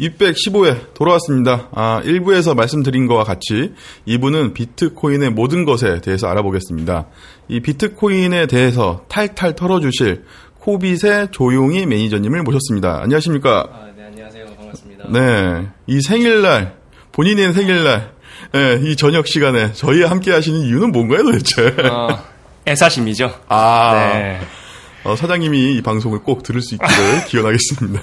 215회 돌아왔습니다. 아, 1부에서 말씀드린 것과 같이 2부는 비트코인의 모든 것에 대해서 알아보겠습니다. 이 비트코인에 대해서 탈탈 털어주실 코빗의 조용희 매니저님을 모셨습니다. 안녕하십니까? 아, 네, 안녕하세요. 반갑습니다. 네. 이 생일날, 본인의 생일날, 네, 이 저녁 시간에 저희와 함께 하시는 이유는 뭔가요, 도대체? 어, 애사심이죠. 아. 네. 어, 사장님이 이 방송을 꼭 들을 수 있기를 기원하겠습니다.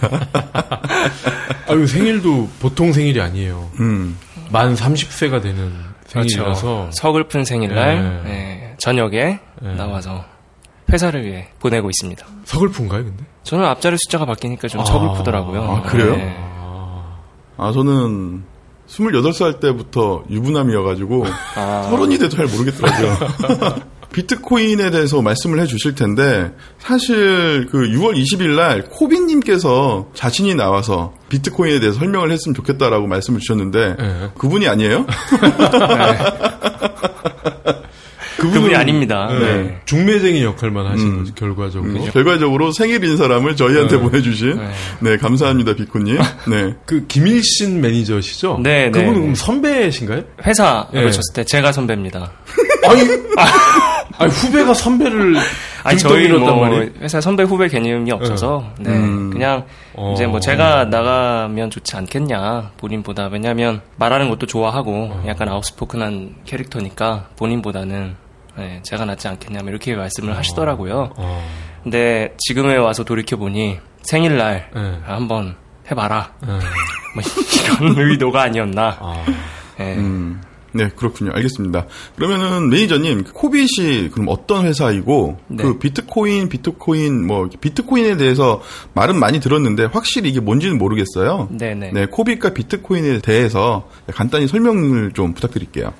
아유, 생일도 보통 생일이 아니에요. 음. 만 30세가 되는 생일이라서. 그렇죠. 서글픈 생일날 네. 네, 저녁에 네. 나와서 회사를 위해 보내고 있습니다. 서글픈가요, 근데? 저는 앞자리 숫자가 바뀌니까 좀 아. 서글프더라고요. 아, 그래요? 네. 아, 저는 28살 때부터 유부남이어가지고 아, 서른이 돼도 잘 모르겠더라고요. 비트코인에 대해서 말씀을 해 주실 텐데 사실 그 6월 20일 날 코비님께서 자신이 나와서 비트코인에 대해서 설명을 했으면 좋겠다라고 말씀을 주셨는데 네. 그분이 아니에요? 그분이 아닙니다. 네. 네. 중매쟁이 역할만 하신 음. 거죠, 결과적으로. 음, 결과적으로 생일인 사람을 저희한테 네. 보내주신 네. 네 감사합니다 비코님. 네. 그 김일신 매니저시죠? 네, 그분은 네. 그럼 선배신가요? 회사로 네. 쳤을 때 제가 선배입니다. 아니, 아니 후배가 선배를 아니 저희 뭐 말이에요? 회사 선배 후배 개념이 없어서 네, 음. 그냥 어. 이제 뭐 제가 나가면 좋지 않겠냐 본인보다 왜냐하면 말하는 것도 좋아하고 어. 약간 아웃스포큰한 캐릭터니까 본인보다는 네, 제가 낫지 않겠냐 뭐 이렇게 말씀을 하시더라고요. 어. 근데 지금에 와서 돌이켜 보니 생일날 네. 한번 해봐라 네. 뭐 이런 의도가 아니었나. 아. 네. 음, 네, 그렇군요. 알겠습니다. 그러면은 매니저님, 코빗이 그럼 어떤 회사이고 네. 그 비트코인, 비트코인 뭐 비트코인에 대해서 말은 많이 들었는데 확실히 이게 뭔지는 모르겠어요. 네 네. 네, 코빗과 비트코인에 대해서 간단히 설명을 좀 부탁드릴게요.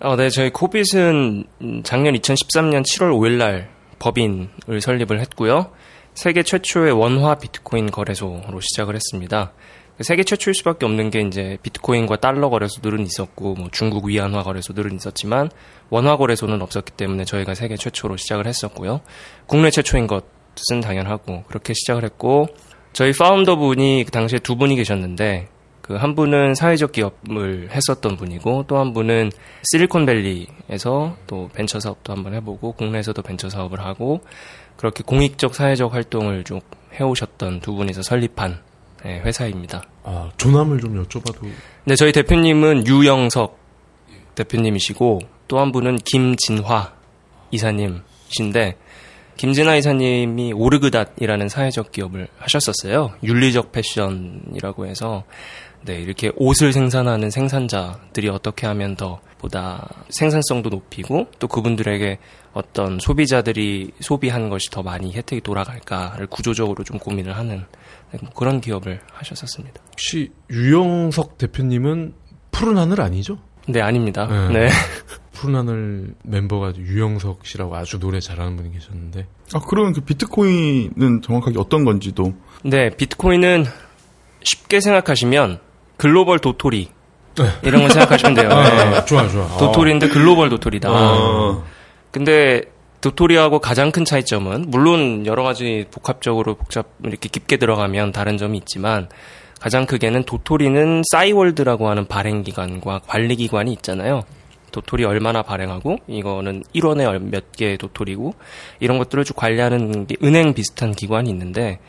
어, 네, 저희 코빗은 음, 작년 2013년 7월 5일 날 법인을 설립을 했고요. 세계 최초의 원화 비트코인 거래소로 시작을 했습니다. 세계 최초일 수밖에 없는 게 이제 비트코인과 달러 거래소들은 있었고 뭐 중국 위안화 거래소들은 있었지만 원화 거래소는 없었기 때문에 저희가 세계 최초로 시작을 했었고요. 국내 최초인 것은 당연하고 그렇게 시작을 했고 저희 파운더 분이 그 당시에 두 분이 계셨는데 그 한 분은 사회적 기업을 했었던 분이고 또 한 분은 실리콘밸리에서 또 벤처 사업도 한번 해보고 국내에서도 벤처 사업을 하고 그렇게 공익적 사회적 활동을 쭉 해오셨던 두 분이서 설립한 네, 회사입니다. 아, 조남을 좀 여쭤봐도. 네, 저희 대표님은 유영석 대표님이시고 또 한 분은 김진화 이사님이신데 김진화 이사님이 오르그닷이라는 사회적 기업을 하셨었어요. 윤리적 패션이라고 해서 네, 이렇게 옷을 생산하는 생산자들이 어떻게 하면 더 보다 생산성도 높이고 또 그분들에게 어떤 소비자들이 소비한 것이 더 많이 혜택이 돌아갈까를 구조적으로 좀 고민을 하는 그런 기업을 하셨었습니다. 혹시 유영석 대표님은 푸른 하늘 아니죠? 네, 아닙니다. 네. 네. 푸른 하늘 멤버가 유영석 씨라고 아주 노래 잘하는 분이 계셨는데. 아, 그러면 그 비트코인은 정확하게 어떤 건지도 네, 비트코인은 쉽게 생각하시면 글로벌 도토리 네. 이런 거 생각하시면 돼요. 네. 아, 좋아, 좋아. 도토리인데 글로벌 도토리다. 어, 근데 도토리하고 가장 큰 차이점은 물론 여러 가지 복합적으로 복잡 이렇게 깊게 들어가면 다른 점이 있지만 가장 크게는 도토리는 싸이월드라고 하는 발행 기관과 관리 기관이 있잖아요. 도토리 얼마나 발행하고 이거는 1원에 몇 개의 도토리고 이런 것들을 쭉 관리하는 게 은행 비슷한 기관이 있는데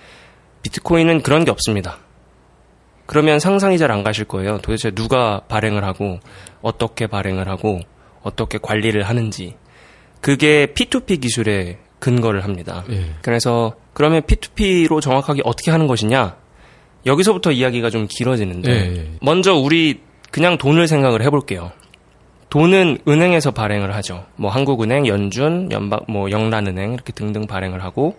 비트코인은 그런 게 없습니다. 그러면 상상이 잘 안 가실 거예요. 도대체 누가 발행을 하고 어떻게 발행을 하고 어떻게 관리를 하는지 그게 P2P 기술에 근거를 합니다. 예. 그래서 그러면 P2P로 정확하게 어떻게 하는 것이냐? 여기서부터 이야기가 좀 길어지는데 예, 예. 먼저 우리 그냥 돈을 생각을 해볼게요. 돈은 은행에서 발행을 하죠. 뭐 한국은행, 연준, 연방, 뭐 영란은행 이렇게 등등 발행을 하고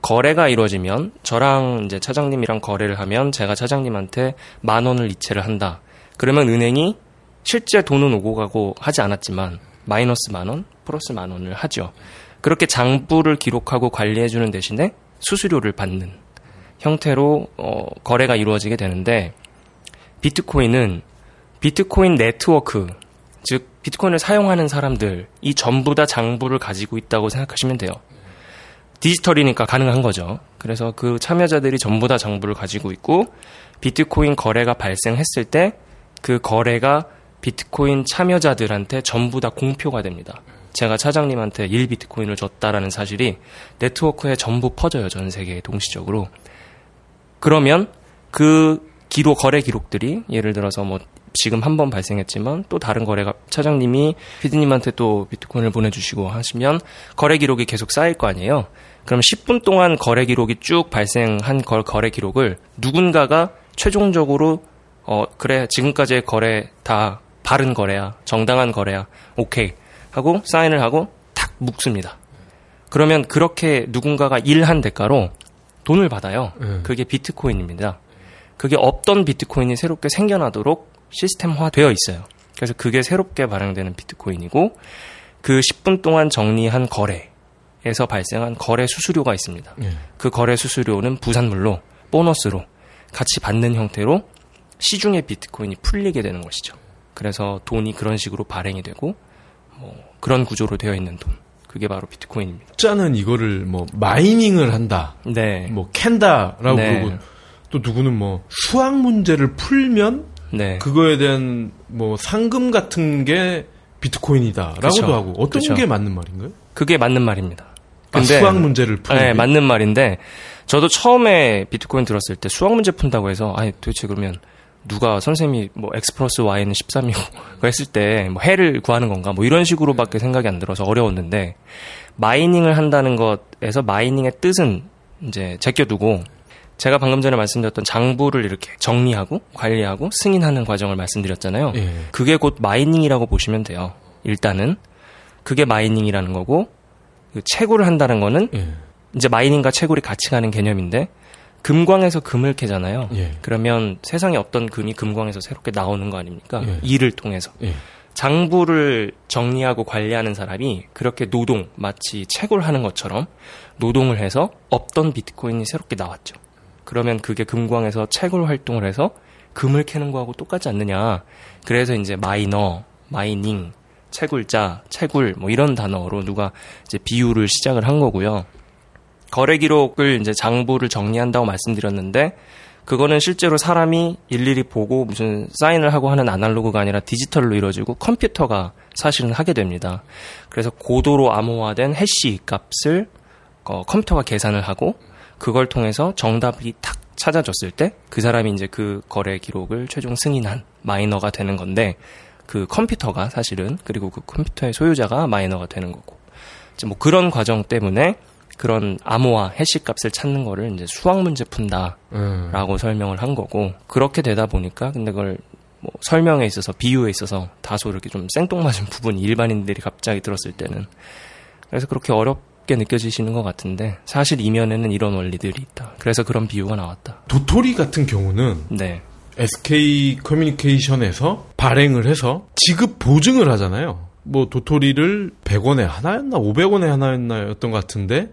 거래가 이루어지면 저랑 이제 차장님이랑 거래를 하면 제가 차장님한테 만 원을 이체를 한다. 그러면 은행이 실제 돈은 오고 가고 하지 않았지만 마이너스 만 원, 플러스 만 원을 하죠. 그렇게 장부를 기록하고 관리해주는 대신에 수수료를 받는 형태로 어, 거래가 이루어지게 되는데 비트코인은 비트코인 네트워크 즉 비트코인을 사용하는 사람들 이 전부 다 장부를 가지고 있다고 생각하시면 돼요. 디지털이니까 가능한 거죠. 그래서 그 참여자들이 전부 다 정보를 가지고 있고 비트코인 거래가 발생했을 때 그 거래가 비트코인 참여자들한테 전부 다 공표가 됩니다. 제가 차장님한테 1 비트코인을 줬다라는 사실이 네트워크에 전부 퍼져요. 전 세계에 동시적으로. 그러면 그 기록 거래 기록들이 예를 들어서 뭐 지금 한 번 발생했지만 또 다른 거래가 차장님이 피디님한테 또 비트코인을 보내주시고 하시면 거래 기록이 계속 쌓일 거 아니에요. 그럼 10분 동안 거래 기록이 쭉 발생한 걸 거래 기록을 누군가가 최종적으로 어 그래 지금까지의 거래 다 바른 거래야 정당한 거래야 오케이 하고 사인을 하고 탁 묶습니다. 그러면 그렇게 누군가가 일한 대가로 돈을 받아요. 네. 그게 비트코인입니다. 그게 없던 비트코인이 새롭게 생겨나도록 시스템화 되어 있어요. 그래서 그게 새롭게 발행되는 비트코인이고 그 10분 동안 정리한 거래에서 발생한 거래 수수료가 있습니다. 예. 그 거래 수수료는 부산물로 보너스로 같이 받는 형태로 시중에 비트코인이 풀리게 되는 것이죠. 그래서 돈이 그런 식으로 발행이 되고 뭐 그런 구조로 되어 있는 돈. 그게 바로 비트코인입니다. 짜는 이거를 뭐 마이닝을 한다, 네. 뭐 캔다라고 네. 그러고 또 누구는 뭐 수학 문제를 풀면 네. 그거에 대한 뭐 상금 같은 게 비트코인이다라고도 그쵸. 하고 어떤 그쵸. 게 맞는 말인가요? 그게 맞는 말입니다. 아, 수학 문제를 푸는 네, 게? 맞는 말인데 저도 처음에 비트코인 들었을 때 수학 문제 푼다고 해서 아니 도대체 그러면 누가 선생님이 뭐 x 플러스 y는 13이고 했을 때 뭐 해를 구하는 건가 뭐 이런 식으로밖에 생각이 안 들어서 어려웠는데 mining을 한다는 것에서 mining의 뜻은 이제 제껴두고 제가 방금 전에 말씀드렸던 장부를 이렇게 정리하고 관리하고 승인하는 과정을 말씀드렸잖아요. 예. 그게 곧 mining이라고 보시면 돼요. 일단은 그게 mining이라는 거고 그 채굴을 한다는 거는 예. 이제 mining과 채굴이 같이 가는 개념인데 금광에서 금을 캐잖아요. 예. 그러면 세상에 어떤 금이 금광에서 새롭게 나오는 거 아닙니까? 예. 일을 통해서 예. 장부를 정리하고 관리하는 사람이 그렇게 노동 마치 채굴 하는 것처럼 노동을 해서 없던 비트코인이 새롭게 나왔죠. 그러면 그게 금광에서 채굴 활동을 해서 금을 캐는 거하고 똑같지 않느냐. 그래서 이제 miner, mining, 채굴자, 채굴 뭐 이런 단어로 누가 이제 비유를 시작을 한 거고요. 거래 기록을 이제 장부를 정리한다고 말씀드렸는데 그거는 실제로 사람이 일일이 보고 무슨 사인을 하고 하는 아날로그가 아니라 디지털로 이루어지고 컴퓨터가 사실은 하게 됩니다. 그래서 고도로 암호화된 해시 값을 어, 컴퓨터가 계산을 하고 그걸 통해서 정답이 탁 찾아졌을 때 그 사람이 이제 그 거래 기록을 최종 승인한 마이너가 되는 건데 그 컴퓨터가 사실은 그리고 그 컴퓨터의 소유자가 마이너가 되는 거고 이제 뭐 그런 과정 때문에 그런 암호화 해시 값을 찾는 거를 이제 수학 문제 푼다. 음. 라고 설명을 한 거고 그렇게 되다 보니까 근데 그걸 뭐 설명에 있어서 비유에 있어서 다소 이렇게 좀 생뚱맞은 부분이 일반인들이 갑자기 들었을 때는 그래서 그렇게 어렵게 느껴지시는 것 같은데 사실 이면에는 이런 원리들이 있다. 그래서 그런 비유가 나왔다. 도토리 같은 경우는 네. SK 커뮤니케이션에서 발행을 해서 지급 보증을 하잖아요. 뭐 도토리를 100원에 하나였나 500원에 하나였나였던 것 같은데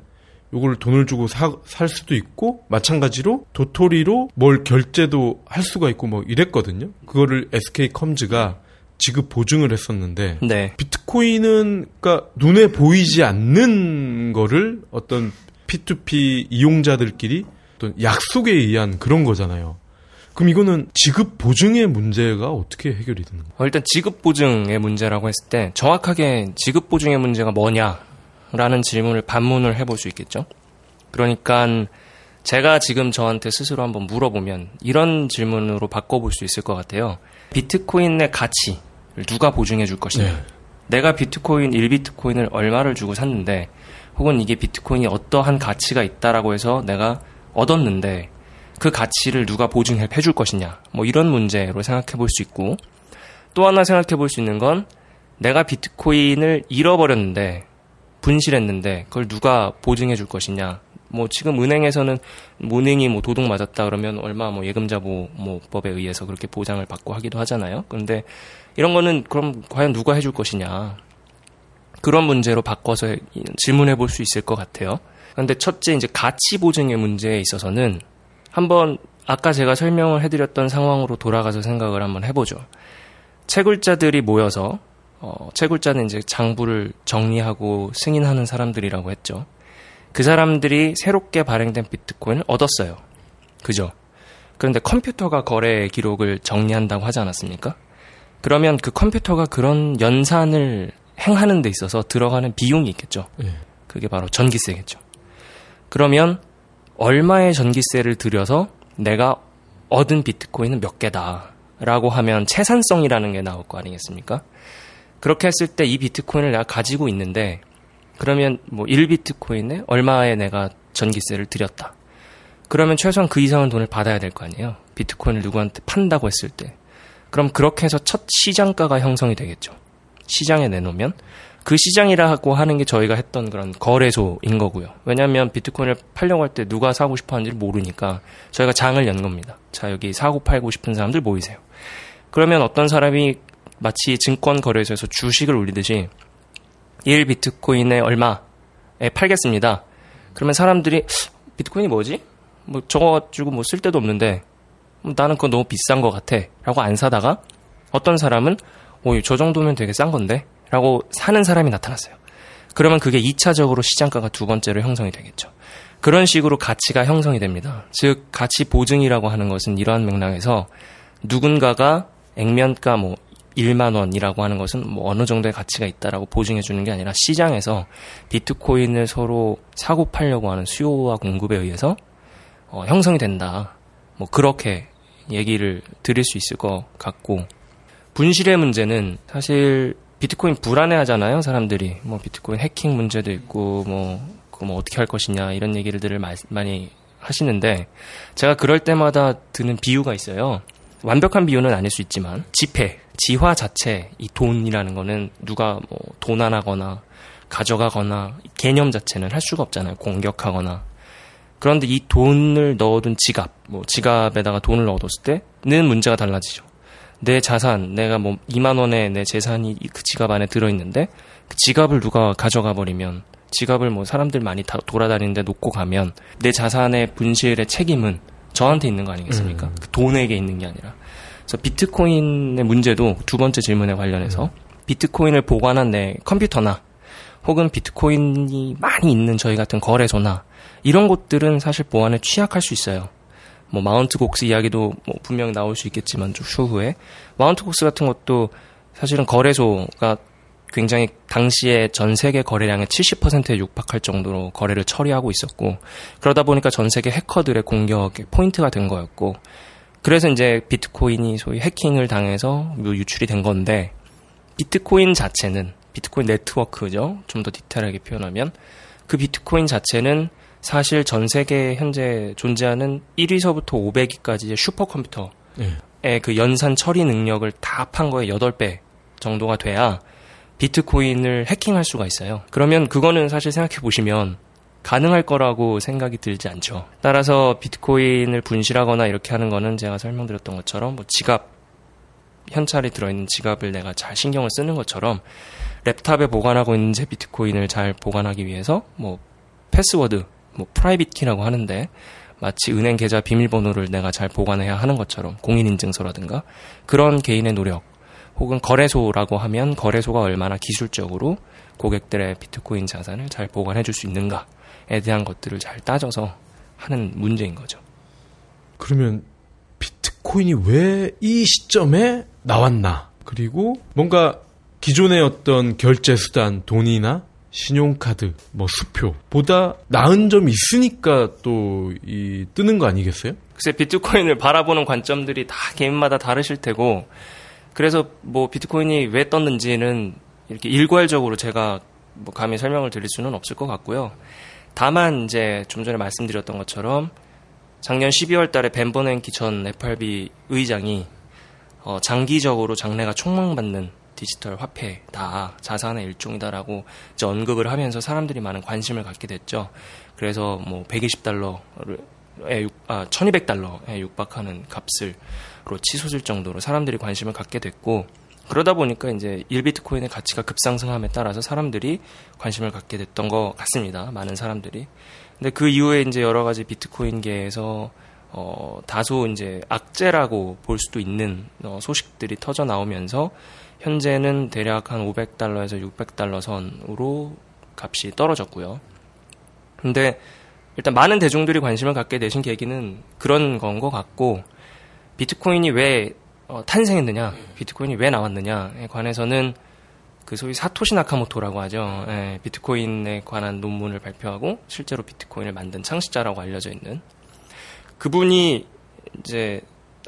요걸 돈을 주고 사, 살 수도 있고 마찬가지로 도토리로 뭘 결제도 할 수가 있고 뭐 이랬거든요. 그거를 SK 컴즈가 지급 보증을 했었는데 네. 비트코인은 그러니까 눈에 보이지 않는 거를 어떤 P2P 이용자들끼리 어떤 약속에 의한 그런 거잖아요. 그럼 이거는 지급 보증의 문제가 어떻게 해결이 되는 거예요? 어, 일단 지급 보증의 문제라고 했을 때 정확하게 지급 보증의 문제가 뭐냐 라는 질문을 반문을 해볼 수 있겠죠. 그러니까 제가 지금 저한테 스스로 한번 물어보면 이런 질문으로 바꿔볼 수 있을 것 같아요. 비트코인의 가치를 누가 보증해 줄 것이냐. 네. 내가 비트코인 1비트코인을 얼마를 주고 샀는데 혹은 이게 비트코인이 어떠한 가치가 있다라고 해서 내가 얻었는데 그 가치를 누가 보증해 줄 것이냐. 뭐 이런 문제로 생각해 볼 수 있고 또 하나 생각해 볼 수 있는 건 내가 비트코인을 잃어버렸는데 분실했는데 그걸 누가 보증해 줄 것이냐. 뭐 지금 은행에서는 은행이 뭐 도둑 맞았다 그러면 얼마 뭐 예금자보 뭐 법에 의해서 그렇게 보장을 받고 하기도 하잖아요. 그런데 이런 거는 그럼 과연 누가 해줄 것이냐. 그런 문제로 바꿔서 질문해 볼 수 있을 것 같아요. 그런데 첫째 이제 가치 보증의 문제에 있어서는 한번 아까 제가 설명을 해드렸던 상황으로 돌아가서 생각을 한번 해보죠. 채굴자들이 모여서 어, 채굴자는 이제 장부를 정리하고 승인하는 사람들이라고 했죠. 그 사람들이 새롭게 발행된 비트코인을 얻었어요. 그죠? 그런데 컴퓨터가 거래 기록을 정리한다고 하지 않았습니까? 그러면 그 컴퓨터가 그런 연산을 행하는 데 있어서 들어가는 비용이 있겠죠. 예. 그게 바로 전기세겠죠. 그러면 얼마의 전기세를 들여서 내가 얻은 비트코인은 몇 개다라고 하면 채산성이라는 게 나올 거 아니겠습니까? 그렇게 했을 때 이 비트코인을 내가 가지고 있는데 그러면 뭐 1비트코인에 얼마에 내가 전기세를 들였다. 그러면 최소한 그 이상은 돈을 받아야 될 거 아니에요. 비트코인을 누구한테 판다고 했을 때. 그럼 그렇게 해서 첫 시장가가 형성이 되겠죠. 시장에 내놓으면 그 시장이라고 하는 게 저희가 했던 그런 거래소인 거고요. 왜냐하면 비트코인을 팔려고 할 때 누가 사고 싶어 하는지 모르니까 저희가 장을 연 겁니다. 자, 여기 사고 팔고 싶은 사람들 모이세요. 그러면 어떤 사람이 마치 증권 거래소에서 주식을 올리듯이 1 비트코인에 얼마에 팔겠습니다. 그러면 사람들이 비트코인이 뭐지? 뭐 저거 가지고 뭐 쓸 데도 없는데 뭐 나는 그거 너무 비싼 것 같아 라고 안 사다가 어떤 사람은 오, 저 정도면 되게 싼 건데 라고 사는 사람이 나타났어요. 그러면 그게 2차적으로 시장가가 두 번째로 형성이 되겠죠. 그런 식으로 가치가 형성이 됩니다. 즉 가치 보증이라고 하는 것은 이러한 맥락에서 누군가가 액면가 뭐 1만 원이라고 하는 것은 뭐 어느 정도의 가치가 있다라고 보증해 주는 게 아니라 시장에서 비트코인을 서로 사고 팔려고 하는 수요와 공급에 의해서 어, 형성이 된다. 뭐 그렇게 얘기를 드릴 수 있을 것 같고. 분실의 문제는 사실 비트코인 불안해하잖아요 사람들이. 뭐 비트코인 해킹 문제도 있고 뭐 그거 뭐 어떻게 할 것이냐 이런 얘기들을 많이 하시는데 제가 그럴 때마다 드는 비유가 있어요. 완벽한 비유는 아닐 수 있지만 지폐 지화 자체 이 돈이라는 거는 누가 뭐 도난하거나 가져가거나 개념 자체는 할 수가 없잖아요 공격하거나 그런데 이 돈을 넣어둔 지갑, 뭐 지갑에다가 돈을 넣어뒀을 때는 문제가 달라지죠. 내 자산, 내가 뭐 2만 원의 내 재산이 그 지갑 안에 들어있는데 그 지갑을 누가 가져가 버리면 지갑을 뭐 사람들 많이 다 돌아다니는데 놓고 가면 내 자산의 분실의 책임은 저한테 있는 거 아니겠습니까? 음. 그 돈에게 있는 게 아니라. 그래서 비트코인의 문제도 두 번째 질문에 관련해서 음. 비트코인을 보관한 내 컴퓨터나 혹은 비트코인이 많이 있는 저희 같은 거래소나 이런 곳들은 사실 보안에 취약할 수 있어요. 뭐 마운트 곡스 이야기도 뭐 분명 나올 수 있겠지만 좀 추후에 마운트 곡스 같은 것도 사실은 거래소가 굉장히 당시에 전 세계 거래량의 70%에 육박할 정도로 거래를 처리하고 있었고 그러다 보니까 전 세계 해커들의 공격의 포인트가 된 거였고 그래서 이제 비트코인이 소위 해킹을 당해서 유출이 된 건데 비트코인 자체는 비트코인 네트워크죠. 좀 더 디테일하게 표현하면 그 비트코인 자체는 사실 전 세계에 현재 존재하는 1위서부터 500위까지의 슈퍼컴퓨터의 네. 그 연산 처리 능력을 다 합한 거에 8배 정도가 돼야 비트코인을 해킹할 수가 있어요. 그러면 그거는 사실 생각해 보시면 가능할 거라고 생각이 들지 않죠. 따라서 비트코인을 분실하거나 이렇게 하는 거는 제가 설명드렸던 것처럼 뭐 지갑 현찰이 들어있는 지갑을 내가 잘 신경을 쓰는 것처럼 랩탑에 보관하고 있는 제 비트코인을 잘 보관하기 위해서 뭐 패스워드 뭐 private key라고 하는데 마치 은행 계좌 비밀번호를 내가 잘 보관해야 하는 것처럼 공인인증서라든가 그런 개인의 노력 혹은 거래소라고 하면 거래소가 얼마나 기술적으로 고객들의 비트코인 자산을 잘 보관해 줄 수 있는가에 대한 것들을 잘 따져서 하는 문제인 거죠. 그러면 비트코인이 왜 이 시점에 나왔나? 그리고 뭔가 기존의 어떤 결제 수단, 돈이나 신용카드, 뭐 수표보다 나은 점이 있으니까 또 이 뜨는 거 아니겠어요? 글쎄 비트코인을 바라보는 관점들이 다 개인마다 다르실 테고 그래서 뭐 비트코인이 왜 떴는지는 이렇게 일괄적으로 제가 뭐 감히 설명을 드릴 수는 없을 것 같고요. 다만 이제 좀 전에 말씀드렸던 것처럼 작년 12월 달에 벤 버냉키 전 FRB 의장이 어, 장기적으로 장래가 촉망받는 디지털 화폐다, 자산의 일종이다라고 이제 언급을 하면서 사람들이 많은 관심을 갖게 됐죠. 그래서 뭐 120달러에 아 1200달러에 육박하는 값을로 치솟을 정도로 사람들이 관심을 갖게 됐고 그러다 보니까 이제 1비트코인의 가치가 급상승함에 따라서 사람들이 관심을 갖게 됐던 것 같습니다. 많은 사람들이. 근데 그 이후에 이제 여러 가지 비트코인계에서 어, 다소 이제 악재라고 볼 수도 있는 어, 소식들이 터져 나오면서 현재는 대략 한 500달러에서 600달러 선으로 값이 떨어졌고요. 근데 일단 많은 대중들이 관심을 갖게 되신 계기는 그런 건 것 같고 비트코인이 왜 어, 탄생했느냐, 비트코인이 왜 나왔느냐에 관해서는 그 소위 사토시 나카모토라고 하죠. 예, 비트코인에 관한 논문을 발표하고 실제로 비트코인을 만든 창시자라고 알려져 있는 그분이 이제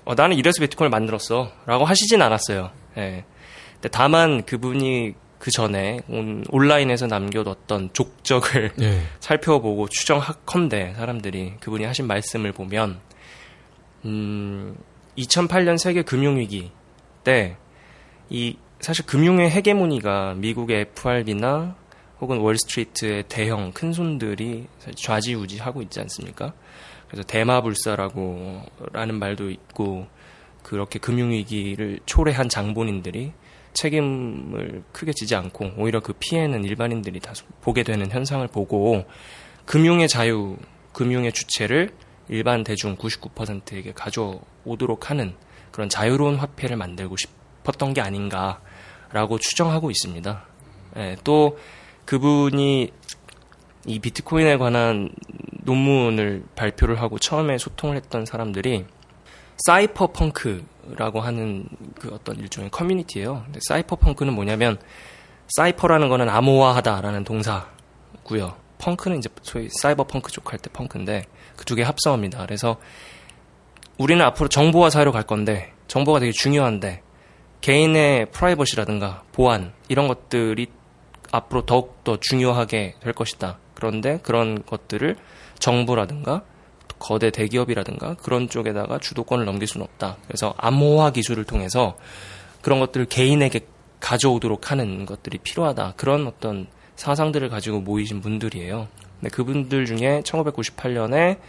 어, 나는 이래서 비트코인을 만들었어라고 하시진 않았어요. 예. 근데 다만 그분이 그 전에 온, 온라인에서 남겨뒀던 족적을 예. 살펴보고 추정하컨대 사람들이 그분이 하신 말씀을 보면 음, 2008년 세계 금융위기 때 이 사실 금융의 헤게모니가 미국의 FRB나 혹은 월스트리트의 대형 큰 손들이 좌지우지하고 있지 않습니까? 그래서 대마불사라고 라는 말도 있고 그렇게 금융위기를 초래한 장본인들이 책임을 크게 지지 않고 오히려 그 피해는 일반인들이 다 보게 되는 현상을 보고 금융의 자유, 금융의 주체를 일반 대중 99%에게 가져오도록 하는 그런 자유로운 화폐를 만들고 싶었던 게 아닌가라고 추정하고 있습니다. 예, 또 그분이 이 비트코인에 관한 논문을 발표를 하고 처음에 소통을 했던 사람들이 cypherpunk라고 하는 그 어떤 일종의 커뮤니티예요. 근데 사이퍼 펑크는 뭐냐면 cypher라는 거는 암호화하다라는 동사고요. 펑크는 이제 소위 사이버 펑크 쪽 할 때 펑크인데 그 두 개 합성합니다. 그래서 우리는 앞으로 정보화 사회로 갈 건데 정보가 되게 중요한데 개인의 프라이버시라든가 보안 이런 것들이 앞으로 더욱 더 중요하게 될 것이다. 그런데 그런 것들을 정부라든가 거대 대기업이라든가 그런 쪽에다가 주도권을 넘길 수는 없다. 그래서 암호화 기술을 통해서 그런 것들을 개인에게 가져오도록 하는 것들이 필요하다. 그런 어떤 사상들을 가지고 모이신 분들이에요. 근데 그분들 중에 1998년에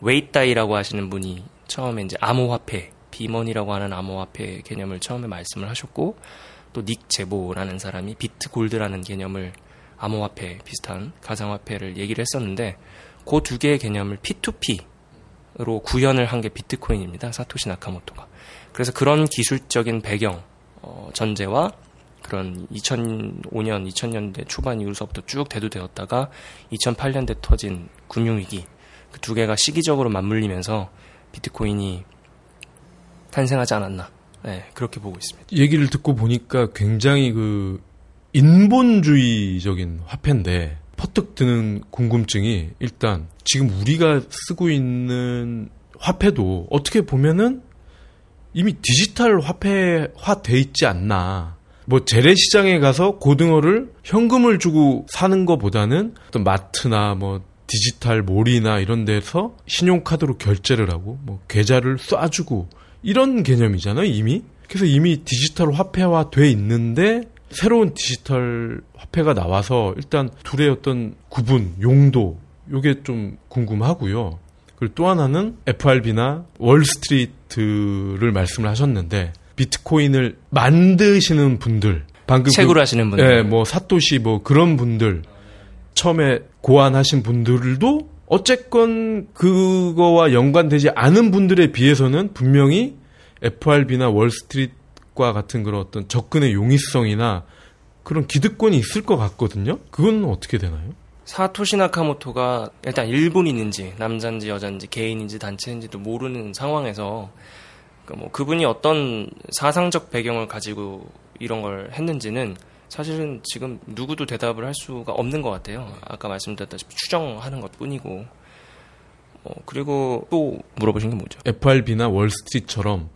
Wei Dai라고 하시는 분이 처음에 이제 암호화폐, b-money라고 하는 암호화폐 개념을 처음에 말씀을 하셨고 또 닉 제보라는 사람이 비트 골드라는 개념을 암호화폐 비슷한 가상화폐를 얘기를 했었는데 그 두 개의 개념을 P2P로 구현을 한 게 비트코인입니다. 사토시 나카모토가. 그래서 그런 기술적인 배경, 어, 전제와 그런 2005년, 2000년대 초반 이후로서부터 쭉 대두되었다가 2008년대 터진 금융위기 그 두 개가 시기적으로 맞물리면서 비트코인이 탄생하지 않았나. 네, 그렇게 보고 있습니다. 얘기를 듣고 보니까 굉장히 그 인본주의적인 화폐인데 퍼뜩 드는 궁금증이 일단 지금 우리가 쓰고 있는 화폐도 어떻게 보면은 이미 디지털 화폐화 돼 있지 않나. 뭐 재래시장에 가서 고등어를 현금을 주고 사는 것보다는 어떤 마트나 뭐 디지털 몰이나 이런 데서 신용카드로 결제를 하고 뭐 계좌를 쏴주고 이런 개념이잖아요 이미. 그래서 이미 디지털 화폐화 돼 있는데 새로운 디지털 화폐가 나와서 일단 둘의 어떤 구분, 용도 요게 좀 궁금하고요. 그리고 또 하나는 FRB나 월스트리트를 말씀을 하셨는데 비트코인을 만드시는 분들 방금 책으로 그, 하시는 분들, 예, 뭐 사토시 뭐 그런 분들 처음에 고안하신 분들도 어쨌건 그거와 연관되지 않은 분들에 비해서는 분명히 FRB나 월스트리트과 같은 그런 어떤 접근의 용이성이나 그런 기득권이 있을 것 같거든요. 그건 어떻게 되나요? 사토시 나카모토가 일단 일본인인지 남자인지 여자인지 개인인지 단체인지도 모르는 상황에서 그뭐 그분이 어떤 사상적 배경을 가지고 이런 걸 했는지는 사실은 지금 누구도 대답을 할 수가 없는 것 같아요. 아까 말씀드렸다시피 추정하는 것 뿐이고. 어, 그리고 또 물어보신 게 뭐죠? FRB나 월스트리트처럼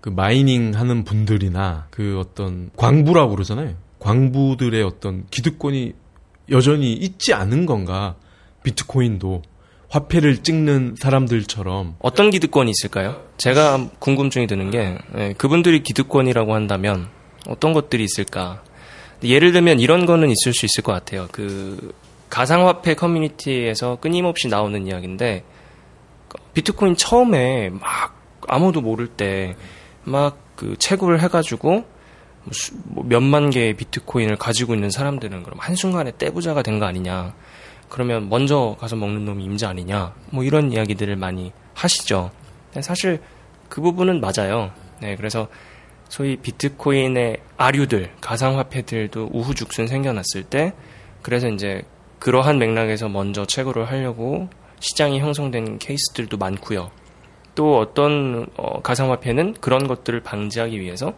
그 마이닝 하는 분들이나 그 어떤 광부라고 그러잖아요. 광부들의 어떤 기득권이 여전히 있지 않은 건가? 비트코인도 화폐를 찍는 사람들처럼 어떤 기득권이 있을까요? 제가 궁금증이 드는 게 네, 그분들이 기득권이라고 한다면 어떤 것들이 있을까? 예를 들면 이런 거는 있을 수 있을 것 같아요. 그 가상화폐 커뮤니티에서 끊임없이 나오는 이야기인데 비트코인 처음에 막 아무도 모를 때 막 그 채굴을 해가지고 뭐 몇만 개의 비트코인을 가지고 있는 사람들은 그럼 한순간에 떼부자가 된 거 아니냐. 그러면 먼저 가서 먹는 놈이 임자 아니냐. 뭐 이런 이야기들을 많이 하시죠. 사실 그 부분은 맞아요. 네, 그래서 소위 비트코인의 아류들, 가상화폐들도 우후죽순 생겨났을 때, 그래서 이제 그러한 맥락에서 먼저 채굴을 하려고 시장이 형성된 케이스들도 많고요. 또 어떤 어, 가상화폐는 그런 것들을 방지하기 위해서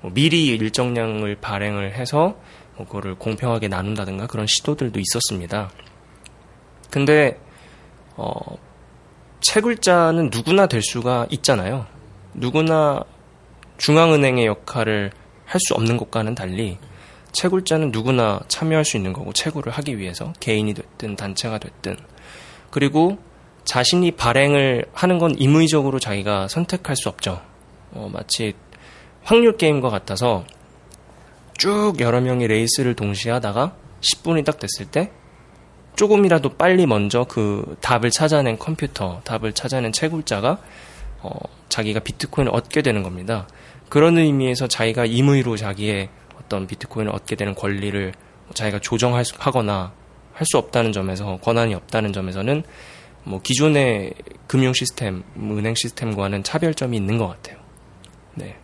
뭐 미리 일정량을 발행을 해서 뭐 그거를 공평하게 나눈다든가 그런 시도들도 있었습니다. 근데 어, 채굴자는 누구나 될 수가 있잖아요. 누구나 중앙은행의 역할을 할 수 없는 것과는 달리 채굴자는 누구나 참여할 수 있는 거고 채굴을 하기 위해서 개인이 됐든 단체가 됐든 그리고 자신이 발행을 하는 건 임의적으로 자기가 선택할 수 없죠. 어, 마치 확률 게임과 같아서 쭉 여러 명이 레이스를 동시에 하다가 10분이 딱 됐을 때 조금이라도 빨리 먼저 그 답을 찾아낸 컴퓨터, 답을 찾아낸 채굴자가 어, 자기가 비트코인을 얻게 되는 겁니다. 그런 의미에서 자기가 임의로 자기의 어떤 비트코인을 얻게 되는 권리를 자기가 조정하거나 할 수 없다는 점에서 권한이 없다는 점에서는 뭐 기존의 금융 시스템, 은행 시스템과는 차별점이 있는 것 같아요. 네.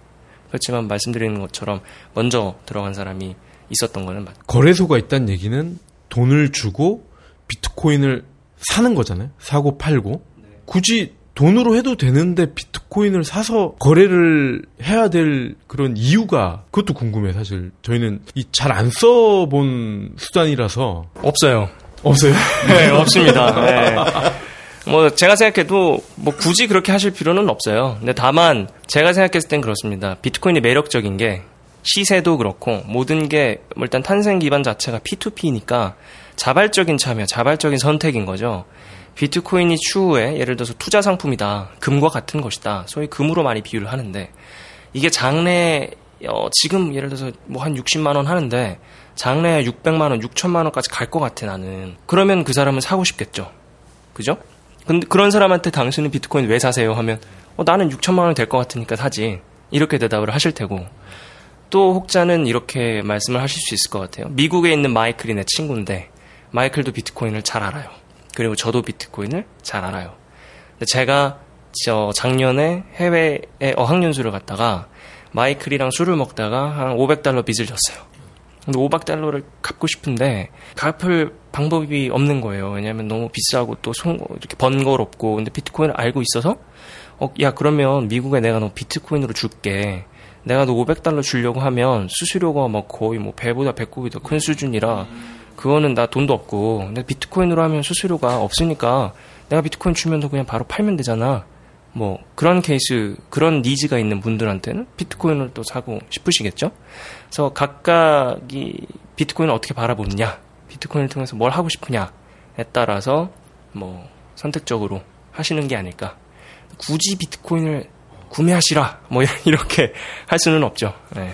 그렇지만 말씀드리는 것처럼 먼저 들어간 사람이 있었던 거는 맞. 거래소가 있다는 얘기는 돈을 주고 비트코인을 사는 거잖아요. 사고 팔고. 굳이 돈으로 해도 되는데 비트코인을 사서 거래를 해야 될 그런 이유가 그것도 궁금해 사실 저희는 이 잘 안 써본 수단이라서 없어요. 없어요? 네, 없습니다. 네. 뭐 제가 생각해도 뭐 굳이 그렇게 하실 필요는 없어요. 근데 다만 제가 생각했을 땐 그렇습니다. 비트코인이 매력적인 게 시세도 그렇고 모든 게뭐 일단 탄생 기반 자체가 P2P니까 자발적인 참여, 자발적인 선택인 거죠. 비트코인이 추후에 예를 들어서 투자 상품이다. 금과 같은 것이다. 소위 금으로 많이 비유를 하는데 이게 장래 어, 지금 예를 들어서 뭐 한 60만 원 하는데 장래에 600만 원, 6천만 원까지 갈 것 같아 나는. 그러면 그 사람은 사고 싶겠죠. 그죠? 근데 그런 사람한테 당신은 비트코인 왜 사세요? 하면 어, 나는 6천만 원 될 것 같으니까 사지. 이렇게 대답을 하실 테고 또 혹자는 이렇게 말씀을 하실 수 있을 것 같아요. 미국에 있는 마이클이 내 친구인데 마이클도 비트코인을 잘 알아요. 그리고 저도 비트코인을 잘 알아요. 제가 저 작년에 해외에 어학연수를 갔다가 마이클이랑 술을 먹다가 한 500달러 빚을 졌어요. 근데 500달러를 갚고 싶은데 갚을 방법이 없는 거예요. 왜냐하면 너무 비싸고 또 송, 이렇게 번거롭고 근데 비트코인을 알고 있어서 어, 야 그러면 미국에 내가 너 비트코인으로 줄게. 내가 너 500달러 주려고 하면 수수료가 막 거의 뭐 배보다 배꼽이 더 큰 수준이라 그거는 나 돈도 없고 근데 비트코인으로 하면 수수료가 없으니까 내가 비트코인 주면 너 그냥 바로 팔면 되잖아. 뭐 그런 케이스 그런 니즈가 있는 분들한테는 비트코인을 또 사고 싶으시겠죠. 그래서 각각이 비트코인을 어떻게 바라보느냐, 비트코인을 통해서 뭘 하고 싶으냐에 따라서 뭐 선택적으로 하시는 게 아닐까. 굳이 비트코인을 구매하시라 뭐 이렇게 할 수는 없죠. 네.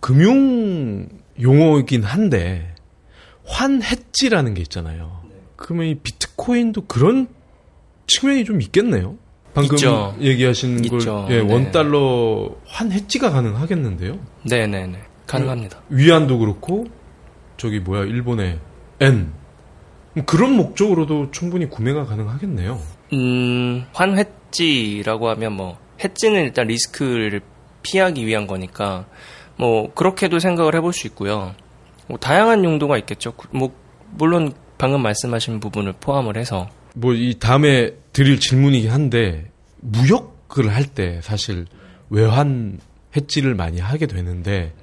금융 용어이긴 한데 환해지라는 게 있잖아요. 그러면 이 비트코인도 그런 측면이 좀 있겠네요. 방금 있죠. 얘기하신. 걸 예, 네. 원달러 환해지가 가능하겠는데요. 네네네 가능합니다. 위안도 그렇고 저기 뭐야 일본의 엔뭐 그런 목적으로도 충분히 구매가 가능하겠네요. 음 환회지라고 하면 뭐 해지는 일단 리스크를 피하기 위한 거니까 뭐 그렇게도 생각을 해볼 수 있고요. 뭐 다양한 용도가 있겠죠. 뭐 물론 방금 말씀하신 부분을 포함을 해서 뭐 이 다음에 드릴 질문이긴 한데 무역을 할 때 사실 외환 해지를 많이 하게 되는데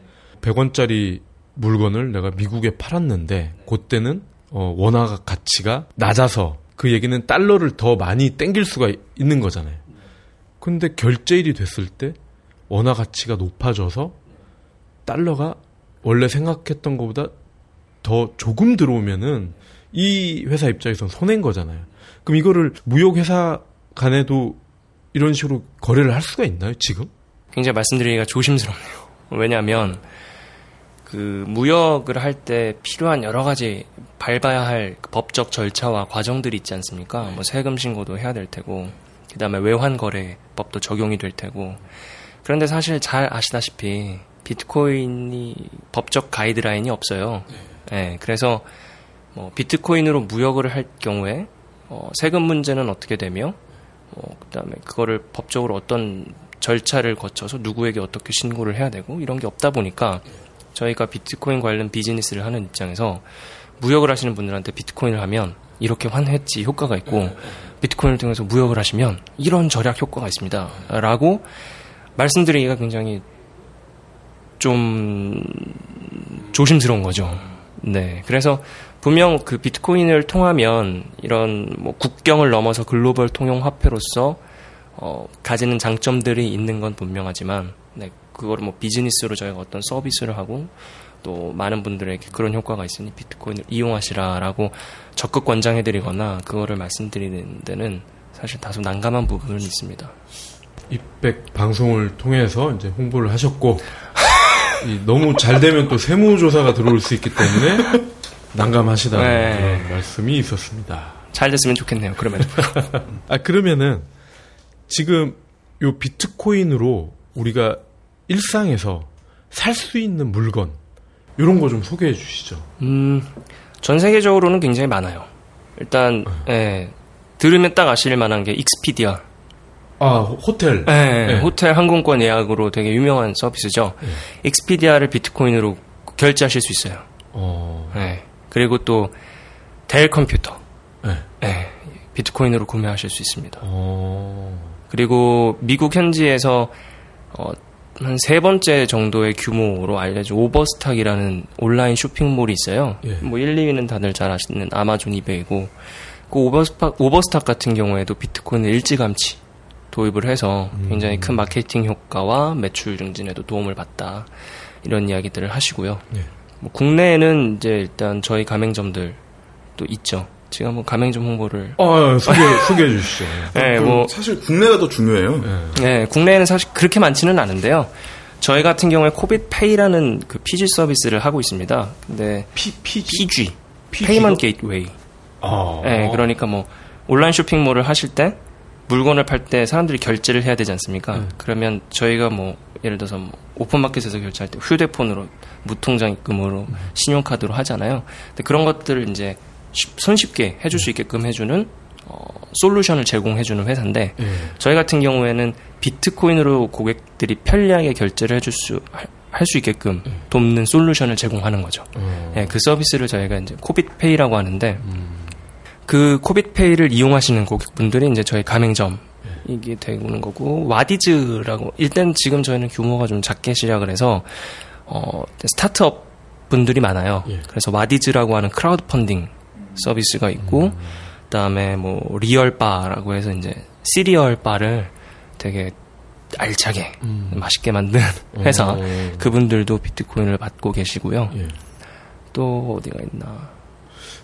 100원짜리 물건을 내가 미국에 팔았는데 그때는 어, 원화 가치가 낮아서 그 얘기는 달러를 더 많이 땡길 수가 있는 거잖아요. 근데 결제일이 됐을 때 원화 가치가 높아져서 달러가 원래 생각했던 것보다 더 조금 들어오면은 이 회사 입장에선 손해인 거잖아요. 그럼 이거를 무역회사 간에도 이런 식으로 거래를 할 수가 있나요, 지금? 굉장히 말씀드리기가 조심스럽네요. 왜냐하면 그 무역을 할 때 필요한 여러 가지 밟아야 할 법적 절차와 과정들이 있지 않습니까? 뭐 세금 신고도 해야 될 테고, 그 다음에 외환 거래법도 적용이 될 테고. 그런데 사실 잘 아시다시피 비트코인이 법적 가이드라인이 없어요. 네, 그래서 뭐 비트코인으로 무역을 할 경우에 어, 세금 문제는 어떻게 되며, 뭐 그다음에 그거를 법적으로 어떤 절차를 거쳐서 누구에게 어떻게 신고를 해야 되고 이런 게 없다 보니까 저희가 비트코인 관련 비즈니스를 하는 입장에서 무역을 하시는 분들한테 비트코인을 하면 이렇게 환해지 효과가 있고 비트코인을 통해서 무역을 하시면 이런 절약 효과가 있습니다. 라고 말씀드리기가 굉장히 좀 조심스러운 거죠. 네. 그래서 분명 그 비트코인을 통하면 이런 뭐 국경을 넘어서 글로벌 통용 화폐로서 어, 가지는 장점들이 있는 건 분명하지만 네, 그거를 뭐 비즈니스로 저희가 어떤 서비스를 하고 또 많은 분들에게 그런 효과가 있으니 비트코인을 이용하시라라고 적극 권장해드리거나 그거를 말씀드리는 데는 사실 다소 난감한 부분은 있습니다. 이백 방송을 통해서 이제 홍보를 하셨고 너무 잘 되면 또 세무조사가 들어올 수 있기 때문에 난감하시다는 네. 그런 말씀이 있었습니다. 잘 됐으면 좋겠네요. 그러면 아 그러면은 지금 요 비트코인으로 우리가 일상에서 살 수 있는 물건 이런 거 좀 소개해 주시죠. 음, 전 세계적으로는 굉장히 많아요. 일단 네. 예, 들으면 딱 아실 만한 게 Expedia. 아 호텔. 네, 네. 호텔 항공권 예약으로 되게 유명한 서비스죠. 네. Expedia를 비트코인으로 결제하실 수 있어요. 어. 네. 그리고 또 Dell 컴퓨터. 네. 네. 비트코인으로 구매하실 수 있습니다. 어. 그리고 미국 현지에서 어, 한 세 번째 정도의 규모로 알려진 Overstock이라는 온라인 쇼핑몰이 있어요. 예. 뭐 1, 2위는 다들 잘 아시는 Amazon eBay고 그 오버스탁, 오버스탁 같은 경우에도 비트코인을 일찌감치 도입을 해서 음. 굉장히 큰 마케팅 효과와 매출 증진에도 도움을 받다 이런 이야기들을 하시고요. 예. 뭐 국내에는 이제 일단 저희 가맹점들도 있죠. 지금 한번 가맹점 홍보를. 어, 소개, 소개해 주시죠. 네, 뭐. 사실 국내가 더 중요해요. 네. 네. 국내에는 사실 그렇게 많지는 않은데요. 저희 같은 경우에 코빗페이라는 그 PG 서비스를 하고 있습니다. 근데. P, PG? PG. payment gateway. 아. 네, 그러니까 뭐, 온라인 쇼핑몰을 하실 때, 물건을 팔 때 사람들이 결제를 해야 되지 않습니까? 음. 그러면 저희가 뭐, 예를 들어서 뭐 오픈마켓에서 결제할 때 휴대폰으로 무통장 입금으로 음. 신용카드로 하잖아요. 근데 그런 것들을 이제 손쉽게 해줄 수 있게끔 해주는 어, 솔루션을 제공해주는 회사인데 예. 저희 같은 경우에는 비트코인으로 고객들이 편리하게 결제를 해줄 수 할 수 있게끔 예. 돕는 솔루션을 제공하는 거죠. 어. 예, 그 서비스를 저희가 이제 코빗페이라고 하는데 음. 그 코빗페이를 이용하시는 고객분들이 이제 저희 가맹점 예. 이게 되는 거고 와디즈라고 일단 지금 저희는 규모가 좀 작게 시작을 해서 어 스타트업 분들이 많아요. 예. 그래서 와디즈라고 하는 크라우드 펀딩 서비스가 있고 음. 그다음에 뭐 리얼 바라고 해서 이제 시리얼 바를 되게 알차게 음. 맛있게 만든 회사 오. 그분들도 비트코인을 받고 계시고요. 예. 또 어디가 있나?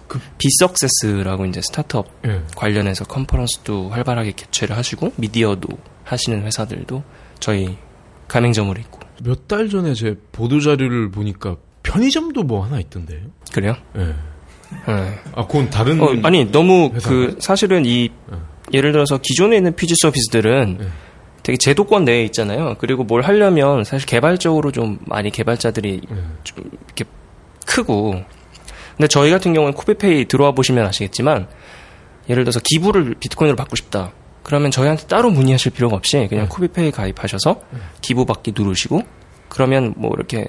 그 비석세스라고 이제 스타트업 예. 관련해서 컨퍼런스도 활발하게 개최를 하시고 미디어도 하시는 회사들도 저희 가맹점으로 있고 몇 달 전에 제 보도 자료를 보니까 편의점도 뭐 하나 있던데요. 그래요? 예. 네. 아, 그건 다른. 어, 아니, 너무 회사인가요? 그, 사실은 이, 네. 예를 들어서 기존에 있는 PG 서비스들은 네. 되게 제도권 내에 있잖아요. 그리고 뭘 하려면 사실 개발적으로 좀 많이 개발자들이 네. 좀 이렇게 크고. 근데 저희 같은 경우는 코빗페이 들어와 보시면 아시겠지만, 예를 들어서 기부를 비트코인으로 받고 싶다. 그러면 저희한테 따로 문의하실 필요가 없이 그냥 네. 코빗페이 가입하셔서 네. 기부 받기 누르시고, 그러면 뭐 이렇게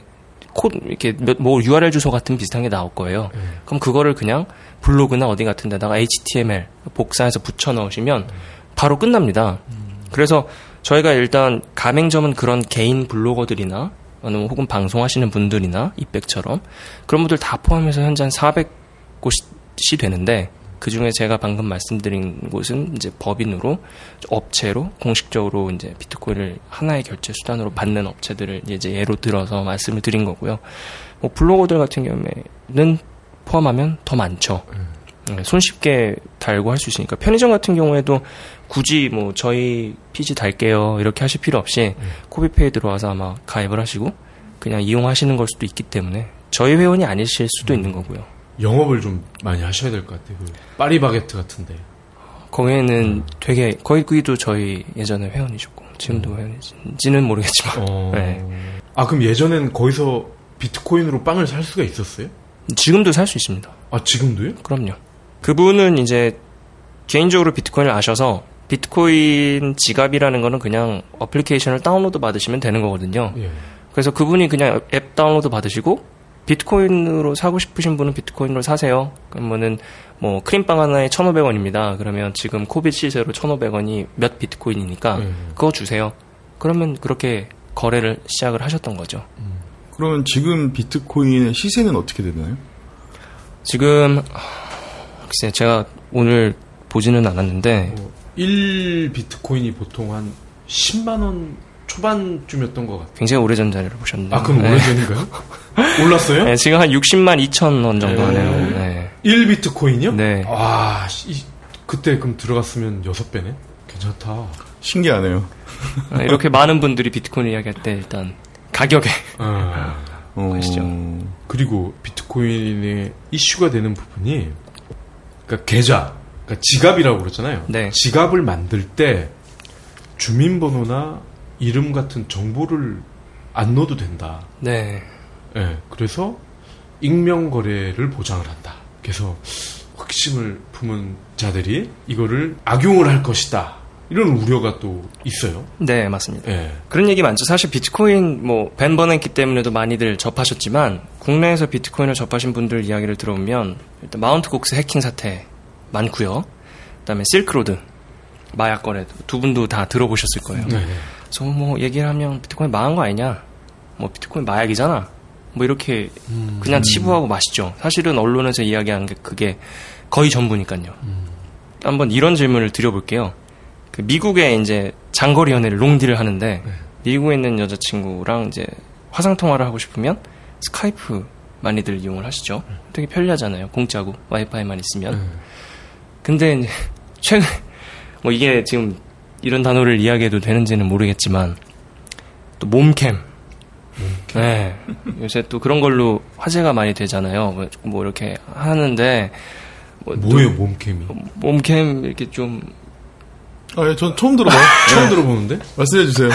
코드 이렇게 뭐 URL 주소 같은 비슷한 게 나올 거예요. 음. 그럼 그거를 그냥 블로그나 어디 같은 데다가 HTML 복사해서 붙여 넣으시면 음. 바로 끝납니다. 음. 그래서 저희가 일단 가맹점은 그런 개인 블로거들이나 혹은 방송하시는 분들이나 이백처럼 그런 분들 다 포함해서 현재 한 400곳이 되는데 그 중에 제가 방금 말씀드린 곳은 이제 법인으로 업체로 공식적으로 이제 비트코인을 하나의 결제 수단으로 받는 업체들을 이제 예로 들어서 말씀을 드린 거고요. 뭐 블로거들 같은 경우에는 포함하면 더 많죠. 음. 네, 손쉽게 달고 할 수 있으니까 편의점 같은 경우에도 굳이 뭐 저희 피지 달게요 이렇게 하실 필요 없이 음. 코비페이 들어와서 아마 가입을 하시고 그냥 이용하시는 걸 수도 있기 때문에 저희 회원이 아니실 수도 음. 있는 거고요. 영업을 좀 많이 하셔야 될 것 같아요. 그 파리바게트 같은데. 거기에는 음. 되게 거기도 저희 예전에 회원이셨고 지금도 음. 회원이신지는 모르겠지만. 어... 네. 아 그럼 예전엔 거기서 비트코인으로 빵을 살 수가 있었어요? 지금도 살 수 있습니다. 아 지금도요? 그럼요. 그분은 이제 개인적으로 비트코인을 아셔서 비트코인 지갑이라는 거는 그냥 어플리케이션을 다운로드 받으시면 되는 거거든요. 예. 그래서 그분이 그냥 앱 다운로드 받으시고 비트코인으로 사고 싶으신 분은 비트코인으로 사세요. 그러면은 뭐 크림빵 하나에 1,500원입니다. 그러면 지금 코빗 시세로 1,500원이 몇 비트코인이니까 음. 그거 주세요. 그러면 그렇게 거래를 시작을 하셨던 거죠. 그러면 지금 비트코인의 시세는 어떻게 되나요? 지금 글쎄 제가 오늘 보지는 않았는데 뭐1 비트코인이 보통 한 10만 원 초반쯤이었던 것 같아요. 굉장히 오래전 자료를 보셨는데. 아, 그럼 네. 오래전인가요? 올랐어요? 네, 지금 한 60만 2천 원 정도 네. 하네요. 네. 1 비트코인이요? 네. 와, 씨, 이- 그때 그럼 들어갔으면 6배네? 괜찮다. 신기하네요. 아, 이렇게 많은 분들이 비트코인 이야기할 때 일단 가격에 아, 어. 그리고 비트코인의 이슈가 되는 부분이, 그러니까 계좌, 그러니까 지갑이라고 그러잖아요. 네. 지갑을 만들 때 주민번호나 이름 같은 정보를 안 넣어도 된다. 네. 예, 그래서 익명 거래를 보장을 한다. 그래서 확심을 품은 자들이 이거를 악용을 할 것이다. 이런 우려가 또 있어요. 네, 맞습니다. 예. 그런 얘기 많죠. 사실 비트코인 뭐벤 버냉키 때문에도 많이들 접하셨지만 국내에서 비트코인을 접하신 분들 이야기를 들어보면 일단 마운트 곡스 해킹 사태 많고요. 그다음에 실크로드 마약 거래 두 분도 다 들어보셨을 거예요. 네. 그래서 뭐 얘기를 하면 비트코인 망한 거 아니냐? 뭐 비트코인 마약이잖아. 뭐 이렇게 그냥 치부하고 마시죠. 사실은 언론에서 이야기하는 게 그게 거의 전부니까요. 한번 이런 질문을 드려볼게요. 그 미국에 이제 장거리 연애를 롱디를 하는데 미국에 있는 여자친구랑 이제 화상 통화를 하고 싶으면 스카이프 많이들 이용을 하시죠. 되게 편리하잖아요. 공짜고 와이파이만 있으면. 근데 이제 최근 뭐 이게 지금 이런 단어를 이야기해도 되는지는 모르겠지만 또 몸캠. 네. 요새 또 그런 걸로 화제가 많이 되잖아요. 뭐, 뭐 이렇게 하는데 뭐또 뭐예요, 몸캠이? 몸캠 이렇게 좀 아, 예, 전 처음 들어봐요. 처음 들어보는데? 말씀해 주세요.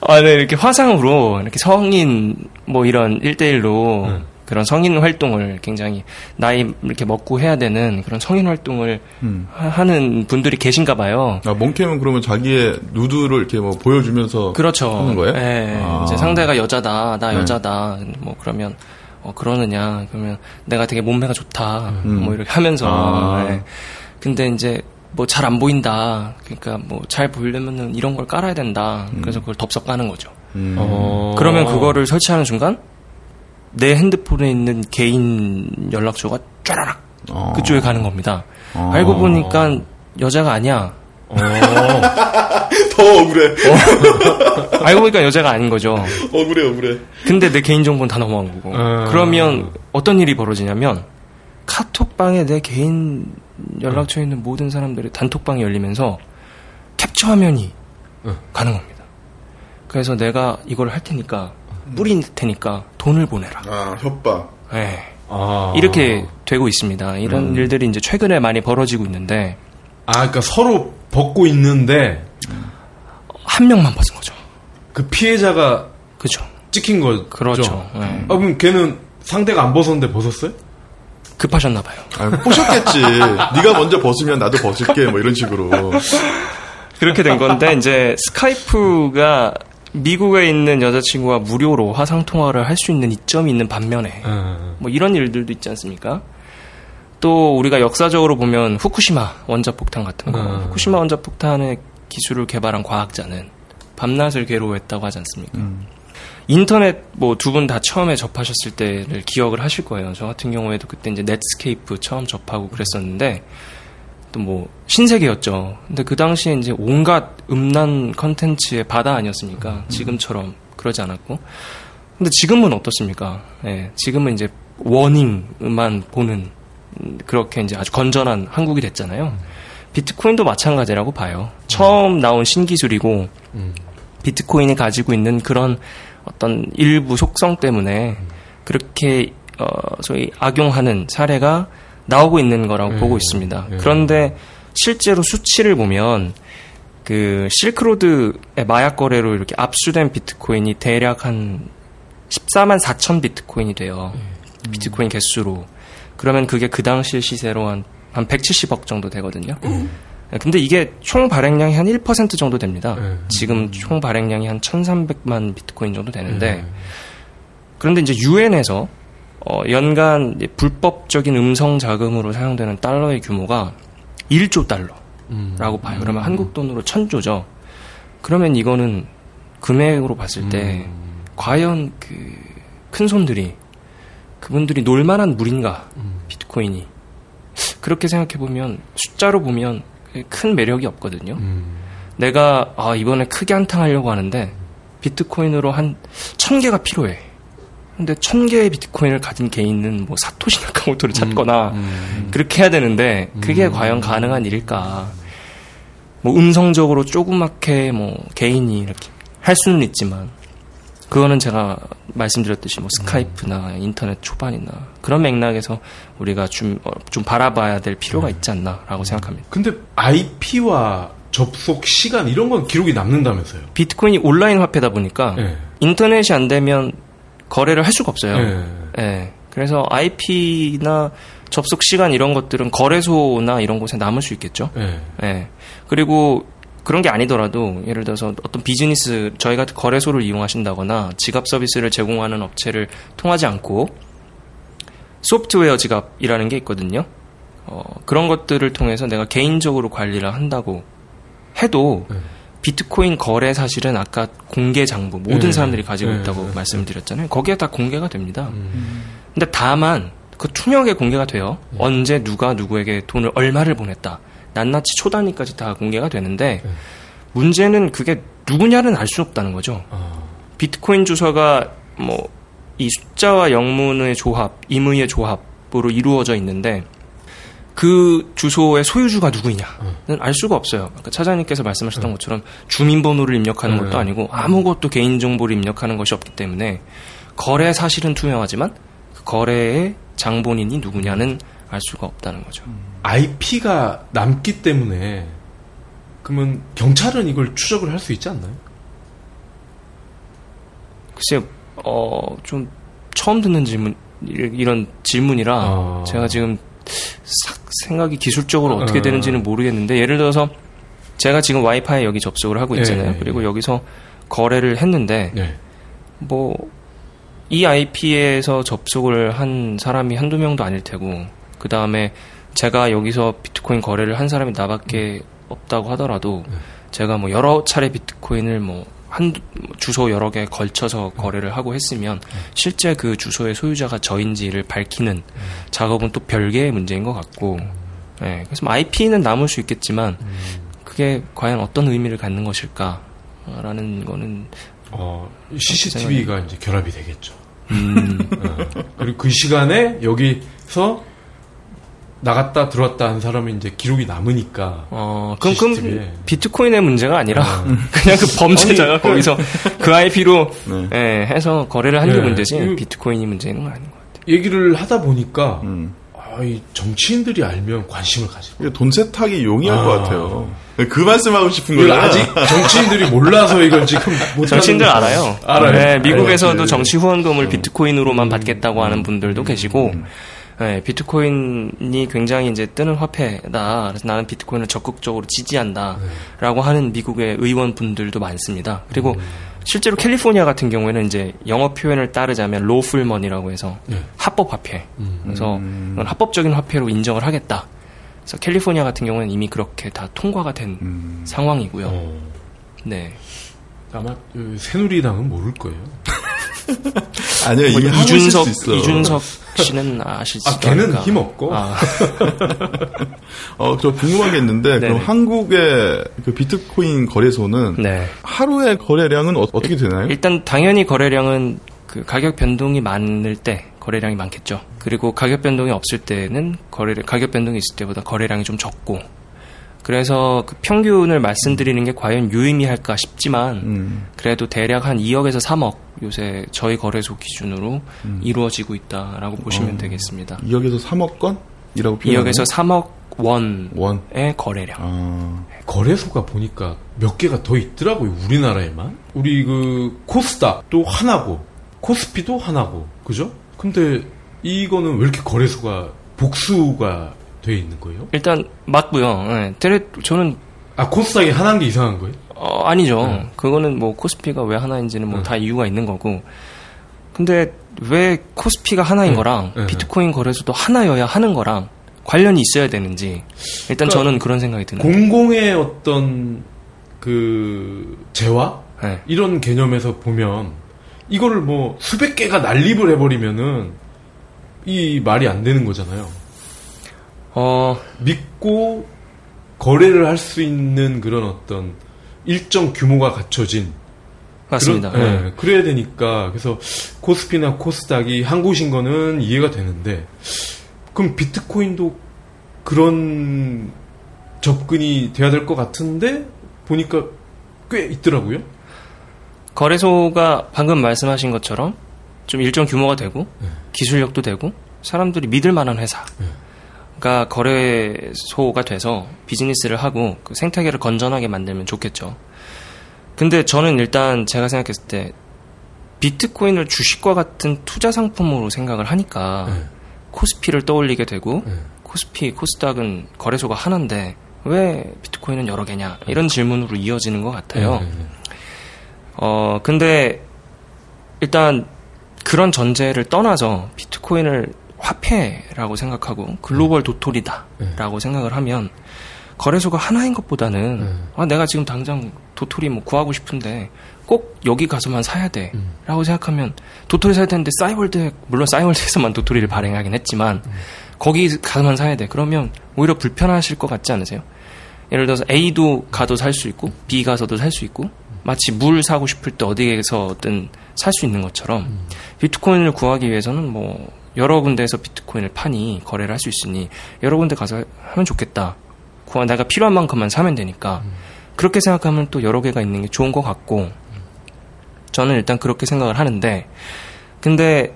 아, 네, 이렇게 화상으로 이렇게 성인 뭐 이런 1대1로 음. 그런 성인 활동을 굉장히 나이 이렇게 먹고 해야 되는 그런 성인 활동을 음. 하, 는 분들이 계신가 봐요. 아, 몽캠은 그러면 자기의 누드를 이렇게 뭐 보여주면서 그렇죠. 하는 거예요? 예. 아. 이제 상대가 여자다, 나 네. 여자다. 뭐 그러면 어 그러느냐? 그러면 내가 되게 몸매가 좋다. 음. 뭐 이렇게 하면서. 아. 예. 근데 이제 뭐 잘 안 보인다. 그러니까 뭐 잘 보이려면은 이런 걸 깔아야 된다. 그래서 그걸 덥석 까는 거죠. 음. 어. 그러면 그거를 설치하는 순간 내 핸드폰에 있는 개인 연락처가 쫘라락 어. 그쪽에 가는 겁니다. 어. 알고 보니까 여자가 아니야. 어. 더 억울해. 알고 보니까 여자가 아닌 거죠. 억울해, 억울해. 근데 내 개인 정보는 다 넘어간 거고. 아. 그러면 어떤 일이 벌어지냐면 카톡방에 내 개인 연락처에 있는 모든 사람들의 단톡방이 열리면서 캡처 화면이 겁니다. 그래서 내가 이걸 할 테니까 뿌릴 테니까 돈을 보내라. 아, 협박. 예. 아. 이렇게 되고 있습니다. 이런 일들이 이제 최근에 많이 벌어지고 있는데 아, 그러니까 서로 벗고 있는데 한 명만 벗은 거죠. 그 피해자가 그죠? 찍힌 거죠. 그렇죠. 예. 아, 그럼 걔는 상대가 안 벗었는데 벗었어요? 급하셨나 봐요. 아, 꼬셨겠지. 네가 먼저 벗으면 나도 벗을게. 뭐 이런 식으로. 그렇게 된 건데 이제 스카이프가 미국에 있는 여자친구와 무료로 화상 통화를 할 수 있는 이점이 있는 반면에 아. 뭐 이런 일들도 있지 않습니까? 또 우리가 역사적으로 보면 후쿠시마 원자폭탄 같은 거 음. 후쿠시마 원자폭탄의 기술을 개발한 과학자는 밤낮을 괴로워했다고 하지 않습니까? 음. 인터넷 뭐 두 분 다 처음에 접하셨을 때를 기억을 하실 거예요. 저 같은 경우에도 그때 이제 넷스케이프 처음 접하고 그랬었는데 또 뭐 신세계였죠. 근데 그 당시에 이제 온갖 음란 컨텐츠의 바다 아니었습니까? 지금처럼 그러지 않았고. 근데 지금은 어떻습니까? 예, 지금은 이제 워닝만 보는 음, 그렇게 이제 아주 건전한 한국이 됐잖아요. 비트코인도 마찬가지라고 봐요. 처음 나온 신기술이고 음. 비트코인이 가지고 있는 그런 어떤 일부 속성 때문에 그렇게 어 소위 악용하는 사례가 나오고 있는 거라고 음, 보고 있습니다. 음. 그런데 실제로 수치를 보면 그 실크로드의 마약 거래로 이렇게 압수된 비트코인이 대략 한 14만 4천 비트코인이 돼요. 비트코인 개수로. 그러면 그게 그 당시 시세로 한, 한 170억 정도 되거든요. 네, 근데 이게 총 발행량이 한 1% 정도 됩니다. 음. 지금 총 발행량이 한 1,300만 비트코인 정도 되는데 음. 그런데 이제 유엔에서 어, 연간 불법적인 음성 자금으로 사용되는 달러의 규모가 1조 달러라고 음. 봐요. 그러면 한국 돈으로 천조죠. 그러면 이거는 금액으로 봤을 때 음. 과연 그 큰 손들이 그분들이 놀만한 물인가 음. 비트코인이 그렇게 생각해 보면 숫자로 보면 큰 매력이 없거든요. 음. 내가 아, 이번에 크게 한탕 하려고 하는데 비트코인으로 한 천 개가 필요해. 근데 천 개의 비트코인을 가진 개인은 뭐 사토시 나카모토를 찾거나 음. 그렇게 해야 되는데 그게 음. 과연 가능한 일일까? 뭐 음성적으로 조그맣게 뭐 개인이 이렇게 할 수는 있지만 그거는 제가 말씀드렸듯이 뭐 스카이프나 인터넷 초반이나 그런 맥락에서 우리가 좀, 어, 좀 바라봐야 될 필요가 네. 있지 않나라고 생각합니다. 근데 IP와 접속 시간 이런 건 기록이 남는다면서요? 비트코인이 온라인 화폐다 보니까 예. 인터넷이 안 되면 거래를 할 수가 없어요. 예. 예. 그래서 IP나 접속 시간 이런 것들은 거래소나 이런 곳에 남을 수 있겠죠. 예. 예. 그리고 그런 게 아니더라도 예를 들어서 어떤 비즈니스 저희 같은 거래소를 이용하신다거나 지갑 서비스를 제공하는 업체를 통하지 않고 소프트웨어 지갑이라는 게 있거든요. 어, 그런 것들을 통해서 내가 개인적으로 관리를 한다고 해도 네. 비트코인 거래 사실은 아까 공개 장부 모든 네. 사람들이 가지고 네. 있다고 네. 말씀드렸잖아요. 거기에 다 공개가 됩니다. 음. 근데 다만 그 투명하게 공개가 돼요. 언제 누가 누구에게 돈을 얼마를 보냈다. 낱낱이 초단위까지 다 공개가 되는데 네. 문제는 그게 누구냐는 알 수 없다는 거죠. 아. 비트코인 주소가 뭐 이 숫자와 영문의 조합, 임의의 조합으로 이루어져 있는데 그 주소의 소유주가 누구냐는 알 수가 없어요. 아까 차장님께서 말씀하셨던 것처럼 주민번호를 입력하는 네. 것도 아니고 아무것도 개인정보를 입력하는 것이 없기 때문에 거래 사실은 투명하지만 그 거래의 장본인이 누구냐는 알 수가 없다는 거죠. IP가 남기 때문에 그러면 경찰은 이걸 추적을 할 수 있지 않나요? 글쎄요, 어, 좀 처음 듣는 질문, 이- 이런 질문이라 아. 제가 지금 싹 생각이 기술적으로 어떻게 아. 되는지는 모르겠는데 예를 들어서 제가 지금 와이파이 여기 접속을 하고 있잖아요. 네, 그리고 네. 여기서 거래를 했는데 네. 뭐 이 IP에서 접속을 한 사람이 한두 명도 아닐 테고 그 다음에 제가 여기서 비트코인 거래를 한 사람이 나밖에 없다고 하더라도 네. 제가 뭐 여러 차례 비트코인을 뭐 한 주소 여러 개에 걸쳐서 네. 거래를 하고 했으면 실제 그 주소의 소유자가 저인지를 밝히는 네. 작업은 또 별개의 문제인 것 같고 예, 그래서 뭐 IP는 남을 수 있겠지만 음. 그게 과연 어떤 의미를 갖는 것일까라는 거는 어, CCTV가 이제 결합이 되겠죠. 음, 어. 그리고 그 시간에 여기서 나갔다 들어왔다 한 사람이 이제 기록이 남으니까 어, 그럼. 그럼 비트코인의 문제가 아니라 어. 그냥 그 범죄자가 아니, 거기서 그 IP로 네. 예, 해서 거래를 한게 네. 문제지 이거- 비트코인이 문제인 건 아닌 것 같아요. 얘기를 하다 보니까 음. 아, 이 정치인들이 알면 관심을 가질 거예요. 돈 세탁이 용이할 아. 것 같아요. 그 말씀하고 싶은 거예요. 아직 정치인들이 몰라서 이걸 지금 못 정치인들 알아요. 알아요. 네, 미국에서도 알아요. 정치 후원금을 음. 비트코인으로만 받겠다고 하는 분들도 계시고, 음. 네, 비트코인이 굉장히 이제 뜨는 화폐다. 그래서 나는 비트코인을 적극적으로 지지한다라고 하는 미국의 의원분들도 많습니다. 그리고 실제로 캘리포니아 같은 경우에는 이제 영어 표현을 따르자면 lawful money라고 해서 네. 합법 화폐. 음. 그래서 음. 이건 합법적인 화폐로 인정을 하겠다. 그래서 캘리포니아 같은 경우는 이미 그렇게 다 통과가 된 음. 상황이고요. 어, 네. 아마 그 새누리당은 모를 거예요. 아니요, 뭐 있을 이준석. 이준석 씨는 아실지 아, 걔는 힘 없고. 아, 어, 저 궁금한 게 있는데, 그럼. 한국의 그 비트코인 거래소는 네. 하루의 거래량은 어, 떻게 되나요? 일단 당연히 거래량은 그 가격 변동이 많을 때 거래량이 많겠죠. 그리고 가격 변동이 없을 때는 거래 가격 변동이 있을 때보다 거래량이 좀 적고. 그래서 그 평균을 말씀드리는 게 과연 유의미할까 싶지만 음. 그래도 대략 한 2억에서 3억 요새 저희 거래소 기준으로 이루어지고 있다라고 보시면 음. 어. 되겠습니다. 2억에서 3억 건이라고 표현하나요? 2억에서 3억 원의 원. 거래량. 아, 거래소가 보니까 몇 개가 더 있더라고요. 우리나라에만. 우리 그 코스닥도 하나고 코스피도 하나고 그죠? 근데 이거는 왜 이렇게 거래소가 복수가 돼 있는 거예요? 일단 맞고요. 예. 테레 저는 아 코스닥이 하나인 게 이상한 거예요? 어, 아니죠. 네. 그거는 뭐 코스피가 왜 하나인지는 뭐 네. 다 이유가 있는 거고. 근데 왜 코스피가 하나인 네. 거랑 네. 비트코인 거래소도 하나여야 하는 거랑 관련이 있어야 되는지 일단 그러니까 저는 그런 생각이 드는. 공공의 어떤 그 재화 네. 이런 개념에서 보면 이거를 뭐 수백 개가 난립을 해버리면은 이 말이 안 되는 거잖아요. 어, 믿고 거래를 할 수 있는 그런 어떤 일정 규모가 갖춰진 맞습니다. 그런, 네. 예, 그래야 되니까 그래서 코스피나 코스닥이 한 곳인 거는 이해가 되는데 그럼 비트코인도 그런 접근이 돼야 될 것 같은데 보니까 꽤 있더라고요. 거래소가 방금 말씀하신 것처럼 좀 일정 규모가 되고 네. 기술력도 되고 사람들이 믿을 만한 회사 가 거래소가 돼서 비즈니스를 하고 그 생태계를 건전하게 만들면 좋겠죠. 근데 저는 일단 제가 생각했을 때 비트코인을 주식과 같은 투자 상품으로 생각을 하니까 네. 코스피를 떠올리게 되고 네. 코스피, 코스닥은 거래소가 하나인데 왜 비트코인은 여러 개냐 이런 질문으로 이어지는 것 같아요. 네, 네, 네. 어, 근데 일단 그런 전제를 떠나서 비트코인을 화폐라고 생각하고 글로벌 도토리다라고 생각을 하면 거래소가 하나인 것보다는 네. 아, 내가 지금 당장 도토리 뭐 구하고 싶은데 꼭 여기 가서만 사야 돼라고 생각하면 도토리 사야 되는데 싸이월드 물론 싸이월드에서만 도토리를 발행하긴 했지만 거기 가서만 사야 돼. 그러면 오히려 불편하실 것 같지 않으세요? 예를 들어서 A도 가도 살 수 있고 B 가서도 살 수 있고 마치 물 사고 싶을 때 어디에서든 살 수 있는 것처럼 비트코인을 구하기 위해서는 뭐 여러 군데에서 비트코인을 파니 거래를 할 수 있으니 여러 군데 가서 하면 좋겠다. 구하 내가 필요한 만큼만 사면 되니까 그렇게 생각하면 또 여러 개가 있는 게 좋은 것 같고 저는 일단 그렇게 생각을 하는데 근데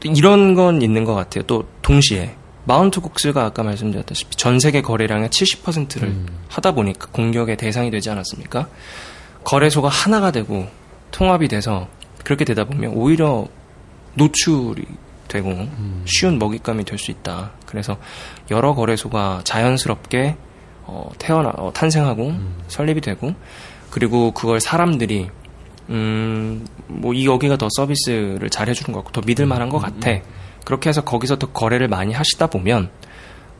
또 이런 건 있는 것 같아요. 또 동시에 마운트 국스가 아까 말씀드렸다시피 전 세계 거래량의 70%를 음. 하다 보니까 공격의 대상이 되지 않았습니까? 거래소가 하나가 되고 통합이 돼서 그렇게 되다 보면 오히려 노출이 되고 음. 쉬운 먹잇감이 될 수 있다. 그래서 여러 거래소가 자연스럽게 어, 태어나 어, 탄생하고 음. 설립이 되고 그리고 그걸 사람들이 음, 뭐, 이 여기가 더 서비스를 잘 해주는 것 같고, 더 믿을 만한 것 같아. 그렇게 해서 거기서 더 거래를 많이 하시다 보면,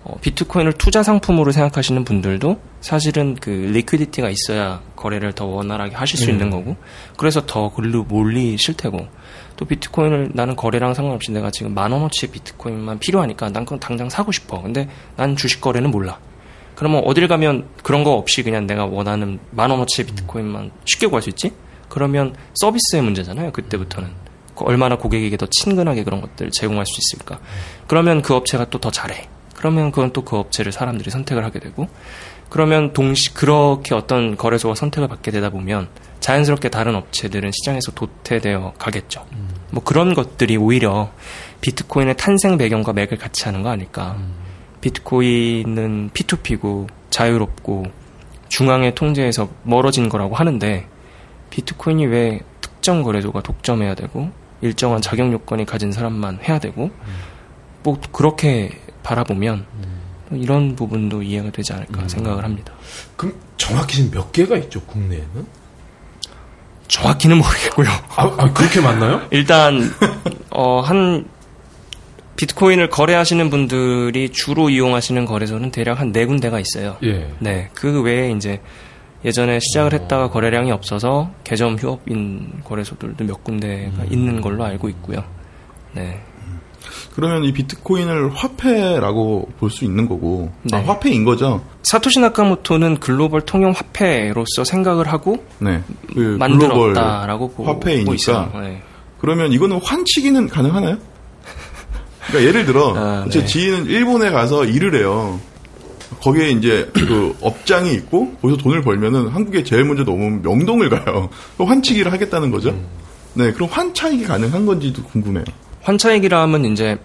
어, 비트코인을 투자 상품으로 생각하시는 분들도 사실은 그 liquidity가 있어야 거래를 더 원활하게 하실 수 네. 있는 거고, 그래서 더 글로 몰리실 테고, 또 비트코인을 나는 거래랑 상관없이 내가 지금 만 원어치 비트코인만 필요하니까 난 그건 당장 사고 싶어. 근데 난 주식 거래는 몰라. 그러면 어딜 가면 그런 거 없이 그냥 내가 원하는 만 원어치의 비트코인만 쉽게 구할 수 있지? 그러면 서비스의 문제잖아요. 그때부터는 그 얼마나 고객에게 더 친근하게 그런 것들을 제공할 수 있을까? 그러면 그 업체가 또 더 잘해. 그러면 그건 또 그 업체를 사람들이 선택을 하게 되고 그러면 동시 그렇게 어떤 거래소가 선택을 받게 되다 보면 자연스럽게 다른 업체들은 시장에서 도태되어 가겠죠. 뭐 그런 것들이 오히려 비트코인의 탄생 배경과 맥을 같이 하는 거 아닐까? 비트코인은 P2P고 자유롭고 중앙의 통제에서 멀어진 거라고 하는데 비트코인이 왜 특정 거래소가 독점해야 되고 일정한 자격 요건이 가진 사람만 해야 되고 뭐 그렇게 바라보면 이런 부분도 이해가 되지 않을까 생각을 합니다. 그럼 정확히 지금 몇 개가 있죠 국내에는? 정확히는 모르겠고요. 아, 아, 그렇게 많나요? 일단 어, 한 비트코인을 거래하시는 분들이 주로 이용하시는 거래소는 대략 한 네 군데가 있어요. 예. 네, 그 외에 이제 예전에 시작을 했다가 거래량이 없어서 개점 휴업인 거래소들도 몇 군데가 있는 걸로 알고 있고요. 네. 그러면 이 비트코인을 화폐라고 볼 수 있는 거고 아, 네. 화폐인 거죠. 사토시 나카모토는 글로벌 통용 화폐로서 생각을 하고 네. 그 글로벌 만들었다라고 보고 화폐이니까. 있어요. 네. 그러면 이거는 환치기는 가능하나요? 그러니까 예를 들어 아, 제 네. 지인은 일본에 가서 일을 해요. 거기에 이제 그 업장이 있고 거기서 돈을 벌면은 한국에 제일 먼저 넘으면 명동을 가요. 환치기를 하겠다는 거죠. 음. 네, 그럼 환차익이 가능한 건지도 궁금해요. 환차익이라 하면 이제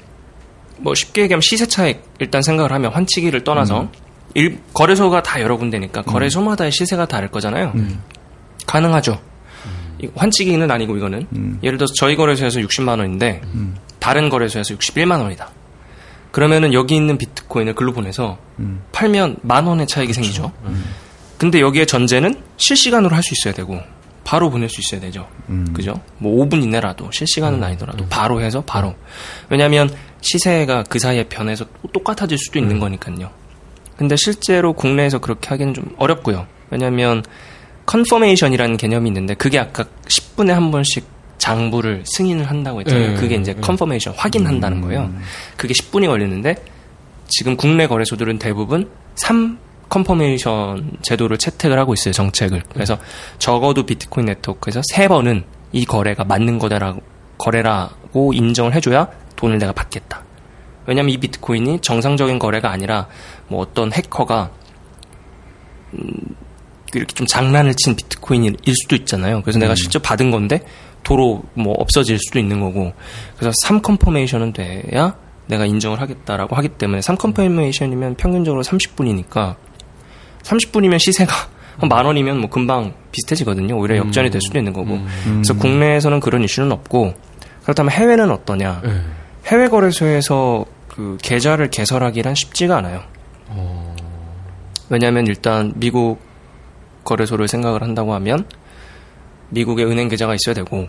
뭐 쉽게 얘기하면 시세 차익 일단 생각을 하면 환치기를 떠나서 음. 일, 거래소가 다 여러 군데니까 거래소마다의 시세가 다를 거잖아요. 가능하죠. 이 환치기는 아니고 이거는 음. 예를 들어서 저희 거래소에서 60만 원인데 음. 다른 거래소에서 61만 원이다. 그러면은 여기 있는 비트코인을 글로 보내서 음. 팔면 만 원의 차익이 생기죠. 근데 여기에 전제는 실시간으로 할 수 있어야 되고 바로 보낼 수 있어야 되죠. 음. 그죠? 뭐 5분 이내라도 실시간은 아니더라도 바로 해서 바로. 왜냐하면 시세가 그 사이에 변해서 또 똑같아질 수도 있는 거니까요. 근데 실제로 국내에서 그렇게 하기는 좀 어렵고요. 왜냐하면 confirmation이라는 개념이 있는데 그게 아까 10분에 한 번씩 장부를 승인을 한다고 했잖아요. 네, 그게 이제 네. confirmation 확인한다는 거예요. 그게 10분이 걸리는데 지금 국내 거래소들은 대부분 3 confirmation 제도를 채택을 하고 있어요, 정책을. 그래서 적어도 비트코인 네트워크에서 세 번은 이 거래가 맞는 거다라고 거래라고 인정을 해줘야 돈을 내가 받겠다. 왜냐면 이 비트코인이 정상적인 거래가 아니라 뭐 어떤 해커가 음, 이렇게 좀 장난을 친 비트코인일 수도 있잖아요. 그래서 내가 실제 받은 건데 도로 뭐 없어질 수도 있는 거고. 그래서 3 컨퍼메이션은 돼야 내가 인정을 하겠다라고 하기 때문에 3 컨퍼메이션이면 평균적으로 30분이니까 30분이면 시세가 한만 원이면 뭐 금방 비슷해지거든요. 오히려 역전이 될 수도 있는 거고. 그래서 국내에서는 그런 이슈는 없고 그렇다면 해외는 어떠냐? 네. 해외 거래소에서 그 계좌를 개설하기란 쉽지가 않아요. 어, 왜냐하면 일단 미국 거래소를 생각을 한다고 하면 미국의 은행 계좌가 있어야 되고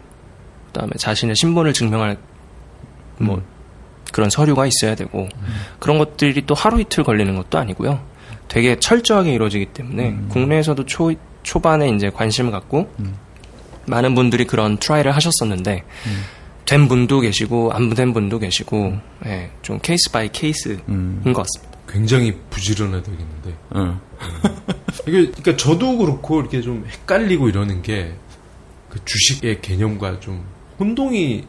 그다음에 자신의 신분을 증명할 뭐 그런 서류가 있어야 되고 그런 것들이 또 하루 이틀 걸리는 것도 아니고요. 되게 철저하게 이루어지기 때문에 국내에서도 초 초반에 이제 관심을 갖고 많은 분들이 그런 try를 하셨었는데 된 분도 계시고 안 된 분도 계시고 예, 좀 case by case인 음. 것 같습니다. 굉장히 부지런해야 되겠는데. 어. 이게 그러니까 저도 그렇고 이렇게 좀 헷갈리고 이러는 게 그 주식의 개념과 좀 혼동이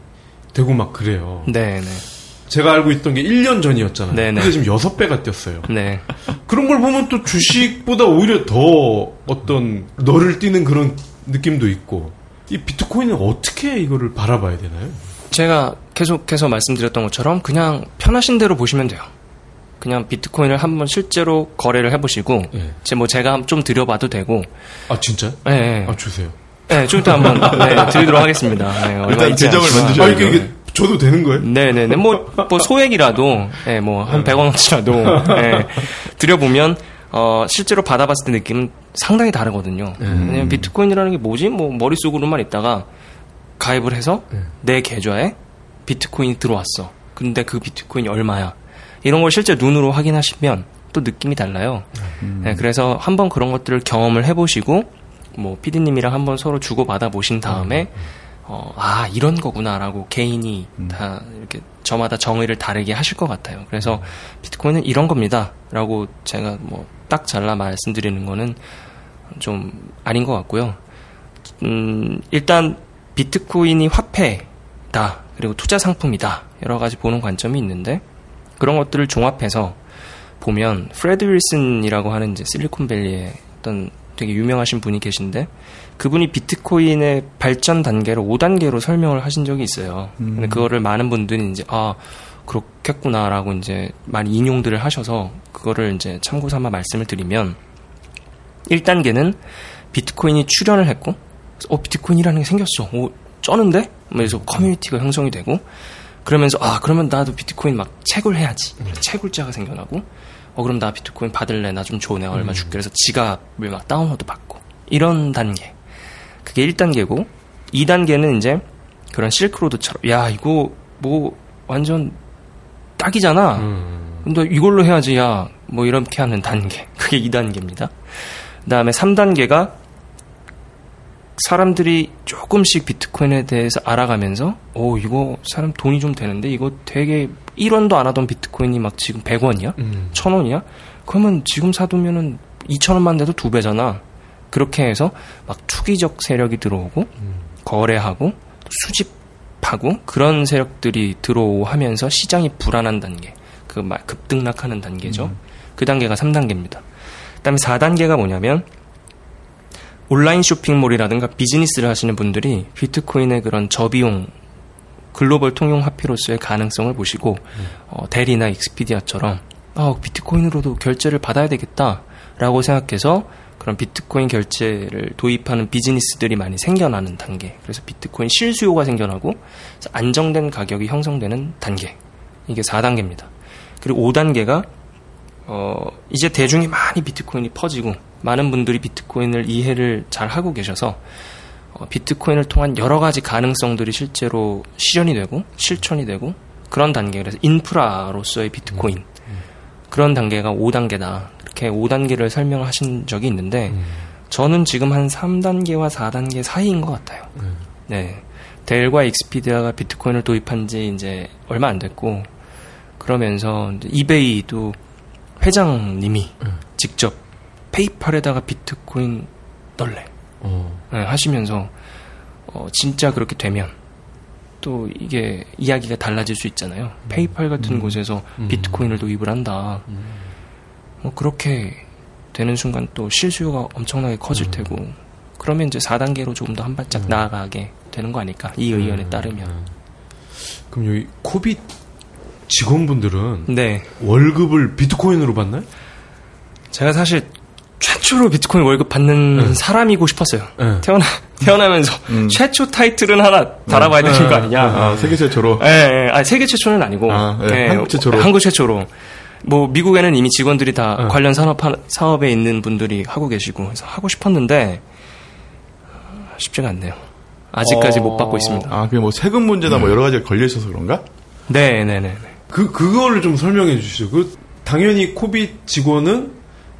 되고 막 그래요. 네, 네. 제가 알고 있던 게 1년 전이었잖아요. 네네. 근데 지금 6배가 뛰었어요. 네. 그런 걸 보면 또 주식보다 오히려 더 어떤 널을 뛰는 그런 느낌도 있고 이 비트코인은 어떻게 이거를 바라봐야 되나요? 제가 계속해서 말씀드렸던 것처럼 그냥 편하신 대로 보시면 돼요. 그냥 비트코인을 한번 실제로 거래를 해보시고, 예. 제뭐 제가 좀 드려봐도 되고, 아 진짜? 예, 예. 아 주세요. 예, 좀 이따 한번 네, 드리도록 하겠습니다. 네, 일단 않지만. 만드셔야 아 이게, 이게 줘도 되는 거예요? 네네네. 뭐, 뭐 소액이라도, 예, 뭐, 한 100원어치라도, 예, 드려보면, 어, 실제로 받아봤을 때 느낌은 상당히 다르거든요. 왜냐면 비트코인이라는 게 뭐지? 뭐, 머릿속으로만 있다가 가입을 해서 내 계좌에 비트코인이 들어왔어. 근데 그 비트코인이 얼마야? 이런 걸 실제 눈으로 확인하시면 또 느낌이 달라요. 네, 그래서 한번 그런 것들을 경험을 해보시고, 뭐, 피디님이랑 한번 서로 주고받아 보신 다음에, 어, 아, 이런 거구나라고 개인이 다 이렇게 저마다 정의를 다르게 하실 것 같아요. 그래서 비트코인은 이런 겁니다. 라고 제가 뭐 딱 잘라 말씀드리는 거는 좀 아닌 것 같고요. 음, 일단 비트코인이 화폐다. 그리고 투자 상품이다. 여러 가지 보는 관점이 있는데 그런 것들을 종합해서 보면 프레드 윌슨이라고 하는 이제 실리콘밸리의 어떤 되게 유명하신 분이 계신데 그분이 비트코인의 발전 단계를 5단계로 설명을 하신 적이 있어요. 근데 그거를 많은 분들이 이제 아 그렇겠구나라고 이제 많이 인용들을 하셔서 그거를 이제 참고 삼아 말씀을 드리면 1단계는 비트코인이 출현을 했고 어 비트코인이라는 게 생겼어. 오 쩌는데? 그래서 커뮤니티가 형성이 되고 그러면서 아 그러면 나도 비트코인 막 채굴 해야지. 채굴자가 생겨나고 어 그럼 나 비트코인 받을래 나 좀 줘 내가 얼마 줄게 그래서 지갑을 막 다운로드 받고 이런 단계 그게 1단계고 2단계는 이제 그런 실크로드처럼 야 이거 뭐 완전 딱이잖아 음. 근데 이걸로 해야지 야 뭐 이렇게 하는 단계 그게 2단계입니다 그 다음에 3단계가 사람들이 조금씩 비트코인에 대해서 알아가면서 오 이거 사람 돈이 좀 되는데 이거 되게 1원도 안 하던 비트코인이 막 지금 100원이야? 음. 1000원이야? 그러면 지금 사두면은 2천원만 돼도 두 배잖아. 그렇게 해서 막 투기적 세력이 들어오고 거래하고 수집하고 그런 세력들이 들어오면서 시장이 불안한 단계. 그막 급등락하는 단계죠. 그 단계가 3단계입니다. 그다음에 4단계가 뭐냐면 온라인 쇼핑몰이라든가 비즈니스를 하시는 분들이 비트코인의 그런 저비용 글로벌 통용 화폐로서의 가능성을 보시고 어, 대리나 익스피디아처럼 아, 비트코인으로도 결제를 받아야 되겠다라고 생각해서 그런 비트코인 결제를 도입하는 비즈니스들이 많이 생겨나는 단계. 그래서 비트코인 실수요가 생겨나고 안정된 가격이 형성되는 단계. 이게 4단계입니다. 그리고 5단계가 어, 이제 대중이 많이 비트코인이 퍼지고 많은 분들이 비트코인을 이해를 잘 하고 계셔서 어, 비트코인을 통한 여러 가지 가능성들이 실제로 실현이 되고 실천이 되고 그런 단계 그래서 인프라로서의 비트코인 음. 그런 단계가 5단계다 이렇게 5단계를 설명하신 적이 있는데 음. 저는 지금 한 3단계와 4단계 사이인 것 같아요. 음. 네. 델과 익스피디아가 비트코인을 도입한 지 이제 얼마 안 됐고, 그러면서 이베이도 회장님이 음. 직접 페이팔에다가 비트코인 넣을래. 어. 네, 하시면서, 어, 진짜 그렇게 되면, 또 이게 이야기가 달라질 수 있잖아요. 페이팔 같은 곳에서 음. 비트코인을 도입을 한다. 뭐 그렇게 되는 순간 또 실수요가 엄청나게 커질 음. 테고 그러면 이제 4단계로 조금 더 한 발짝 나아가게 되는 거 아닐까 이 의견에 음. 따르면 그럼 여기 코빗 직원분들은 네 월급을 비트코인으로 받나요? 제가 사실 최초로 비트코인 월급 받는 네. 사람이고 싶었어요 네. 태어나 태어나면서 음. 최초 타이틀은 하나 달아봐야 되는 거 아니냐 아, 세계 최초로. 예, 예. 아, 세계 최초는 아니고. 아, 예, 예, 한국 최초로. 한국 최초로. 뭐, 미국에는 이미 직원들이 다 예. 관련 산업, 하- 사업에 있는 분들이 하고 계시고, 그래서 하고 싶었는데, 쉽지가 않네요. 아직까지 어. 못 받고 있습니다. 아, 그게 뭐 세금 문제나 뭐 여러 가지가 걸려 있어서 그런가? 네 네 네. 그 그거를 좀 설명해 주시죠. 그 당연히 코빗 직원은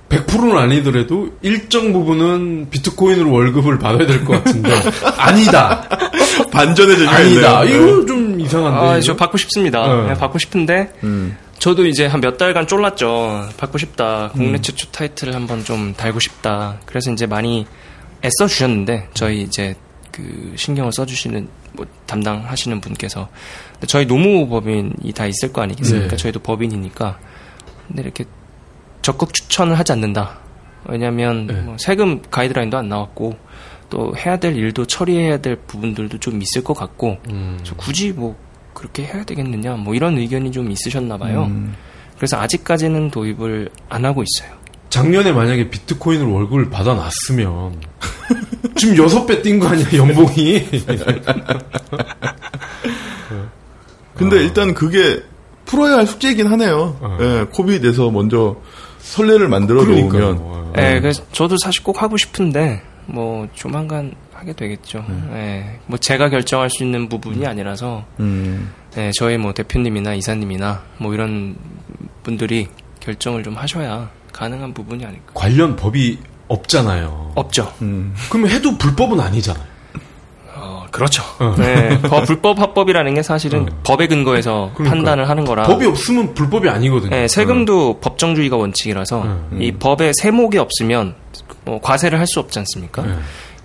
100%는 아니더라도 일정 부분은 비트코인으로 월급을 받아야 될 것 같은데 아니다. 반전의 재미가 아니다. 있네요. 이거 좀 이상한데. 아, 이거? 저 받고 싶습니다. 네. 네, 받고 싶은데, 음. 저도 이제 한 몇 달간 쫄랐죠. 받고 싶다. 국내 음. 최초 타이틀을 한번 좀 달고 싶다. 그래서 이제 많이 애써 주셨는데 저희 이제 그 신경을 써주시는 뭐 담당하시는 분께서 저희 노무 법인이 다 있을 거 아니겠습니까? 네. 저희도 법인이니까 근데 이렇게 적극 추천을 하지 않는다. 왜냐하면 네. 뭐 세금 가이드라인도 안 나왔고 또 해야 될 일도 처리해야 될 부분들도 좀 있을 것 같고 음. 굳이 뭐 그렇게 해야 되겠느냐 뭐 이런 의견이 좀 있으셨나 봐요. 음. 그래서 아직까지는 도입을 안 하고 있어요. 작년에 만약에 비트코인으로 월급을 받아놨으면 지금 여섯 배 뛴 거 아니야 연봉이? 근데 어. 일단 그게 풀어야 할 숙제이긴 하네요. 어. 예, 코비드에서 먼저 선례를 만들어 놓으면 그러니까요. 예, 그래서 저도 사실 꼭 하고 싶은데 뭐 조만간 하게 되겠죠. 네. 예, 뭐 제가 결정할 수 있는 부분이 아니라서 음, 예, 저희 뭐 대표님이나 이사님이나 뭐 이런 분들이 결정을 좀 하셔야 가능한 부분이 아닐까. 관련 법이 없잖아요. 없죠. 음. 그러면 해도 불법은 아니잖아요. 어, 그렇죠. 어. 네, 법- 불법 합법이라는 게 사실은 어. 법에 근거해서 그러니까. 판단을 하는 거라. 법이 없으면 불법이 아니거든요. 네, 세금도 법정주의가 원칙이라서 음. 이 법에 세목이 없으면 뭐 과세를 할 수 없지 않습니까?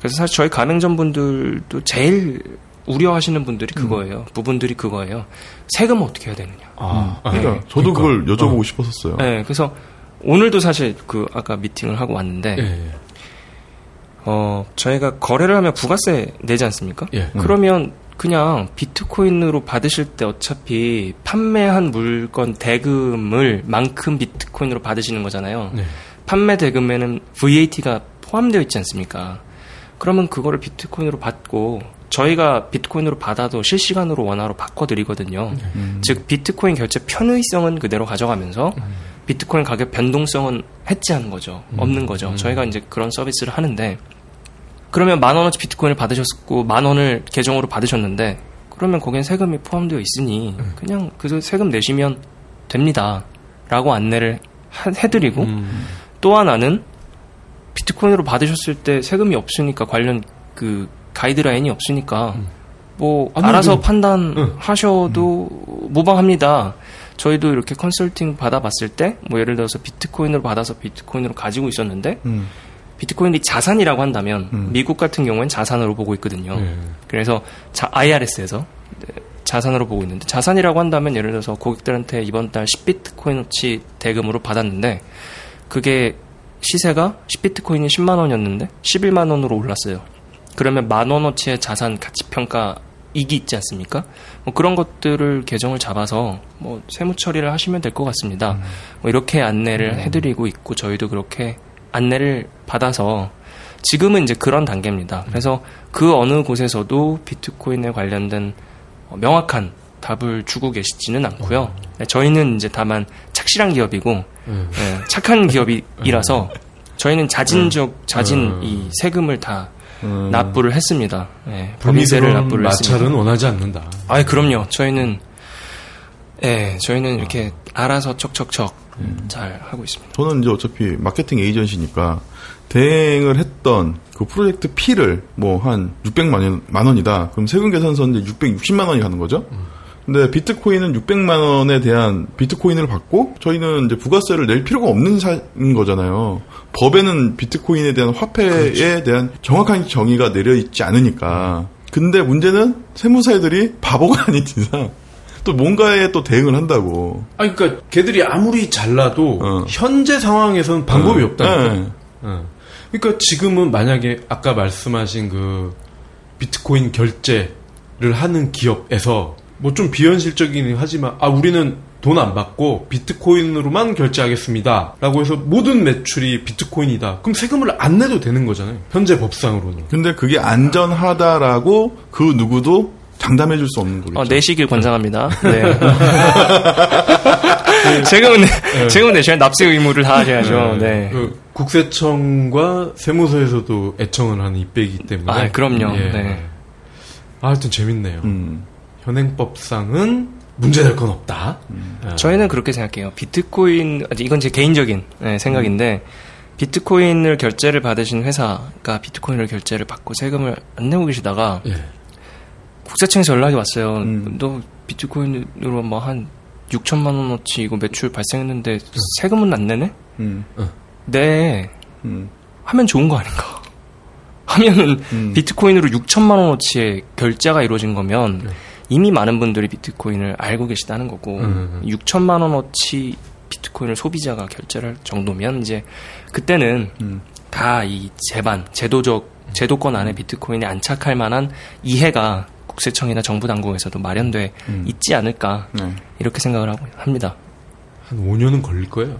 네. 그래서 사실 저희 가맹점 분들도 제일 우려하시는 분들이 그거예요. 부분들이 그거예요. 세금 어떻게 해야 되느냐. 아, 아, 그러니까 저도 그러니까. 그걸 여쭤보고 어. 싶었었어요. 네, 그래서 오늘도 사실 그 아까 미팅을 하고 왔는데 예, 예. 어 저희가 거래를 하면 부가세 내지 않습니까? 예. 그러면 그냥 비트코인으로 받으실 때 어차피 판매한 물건 대금을 만큼 비트코인으로 받으시는 거잖아요. 네. 판매 대금에는 VAT가 포함되어 있지 않습니까? 그러면 그거를 비트코인으로 받고 저희가 비트코인으로 받아도 실시간으로 원화로 바꿔드리거든요. 음. 즉 비트코인 결제 편의성은 그대로 가져가면서 비트코인 가격 변동성은 해지하는 거죠. 없는 거죠. 저희가 이제 그런 서비스를 하는데 그러면 만 원어치 비트코인을 받으셨고 만 원을 계정으로 받으셨는데 그러면 거기엔 세금이 포함되어 있으니 그냥 그 세금 내시면 됩니다라고 안내를 하- 해드리고 음. 또 하나는 비트코인으로 받으셨을 때 세금이 없으니까 관련 그 가이드라인이 없으니까 뭐 아니, 알아서 그- 판단하셔도 무방합니다. 저희도 이렇게 컨설팅 받아봤을 때 뭐 예를 들어서 비트코인으로 받아서 비트코인으로 가지고 있었는데 음. 비트코인이 자산이라고 한다면 음. 미국 같은 경우엔 자산으로 보고 있거든요. 예. 그래서 자, IRS에서 자산으로 보고 있는데 자산이라고 한다면 예를 들어서 고객들한테 이번 달 10비트코인어치 대금으로 받았는데 그게 시세가 10비트코인이 10만 원이었는데 11만 원으로 올랐어요. 그러면 만 원어치의 자산 가치 평가 이익이 있지 않습니까? 뭐 그런 것들을 계정을 잡아서 뭐 세무 처리를 하시면 될 것 같습니다. 뭐 이렇게 안내를 해드리고 있고 저희도 그렇게 안내를 받아서 지금은 이제 그런 단계입니다. 그래서 그 어느 곳에서도 비트코인에 관련된 어, 명확한 답을 주고 계시지는 않고요. 네, 저희는 이제 다만 착실한 기업이고 예. 네, 착한 기업이라서 저희는 자진적 자진 음. 이 세금을 다 음. 납부를 했습니다. 예, 법인세를 들어오는 납부를 마찰은 했습니다. 원하지 않는다. 아, 그럼요. 저희는 예, 저희는 이렇게 알아서 척척척 잘 하고 있습니다. 저는 이제 어차피 마케팅 에이전시니까 대행을 했던 그 프로젝트 피를 뭐 한 600만 원, 만 원이다. 그럼 세금 계산서 이제 660만 원이 가는 거죠. 근데 비트코인은 600만 원에 대한 비트코인을 받고 저희는 이제 부가세를 낼 필요가 없는 사인 거잖아요. 법에는 비트코인에 대한 화폐에 대한 정확한 정의가 내려 있지 않으니까. 근데 문제는 세무사애들이 바보가 아닌 이상 또 뭔가에 또 대응을 한다고. 아, 그러니까 걔들이 아무리 잘라도 어. 현재 상황에서는 방법이 어. 없다는 네. 어. 그러니까 지금은 만약에 아까 말씀하신 그 비트코인 결제를 하는 기업에서 뭐 좀 비현실적이긴 하지만 아 우리는 돈 안 받고 비트코인으로만 결제하겠습니다 라고 해서 모든 매출이 비트코인이다. 그럼 세금을 안 내도 되는 거잖아요. 현재 법상으로는. 근데 그게 안전하다라고 그 누구도 장담해 줄 수 없는 거겠죠. 어, 내시길 권장합니다. 네. 세금은, 내- 세금은 내셔야 납세 의무를 다 하셔야죠. 네. 그 국세청과 세무서에서도 애청을 하는 입배이기 때문에. 아, 그럼요. 예. 네. 아, 하여튼 재밌네요. 음. 현행법상은 문제될 건 없다. 아, 저희는 그렇게 생각해요. 비트코인, 이건 제 개인적인 네, 생각인데, 비트코인을 결제를 받으신 회사가 비트코인을 결제를 받고 세금을 안 내고 계시다가, 예. 국세청에서 연락이 왔어요. 음. 너 비트코인으로 뭐 한 6천만 원어치 이거 매출 발생했는데 세금은 안 내네? 음. 네. 음. 하면 좋은 거 아닌가? 하면은 음. 비트코인으로 6천만 원어치의 결제가 이루어진 거면 네. 이미 많은 분들이 비트코인을 알고 계시다는 거고 음. 6천만 원어치 비트코인을 소비자가 결제를 할 정도면 이제 그때는 음. 다이 제반 제도적 제도권 안에 비트코인에 안착할 만한 이해가 국세청이나 정부 당국에서도 마련돼 음. 있지 않을까 네. 이렇게 생각을 하고 합니다. 한 5년은 걸릴 거예요.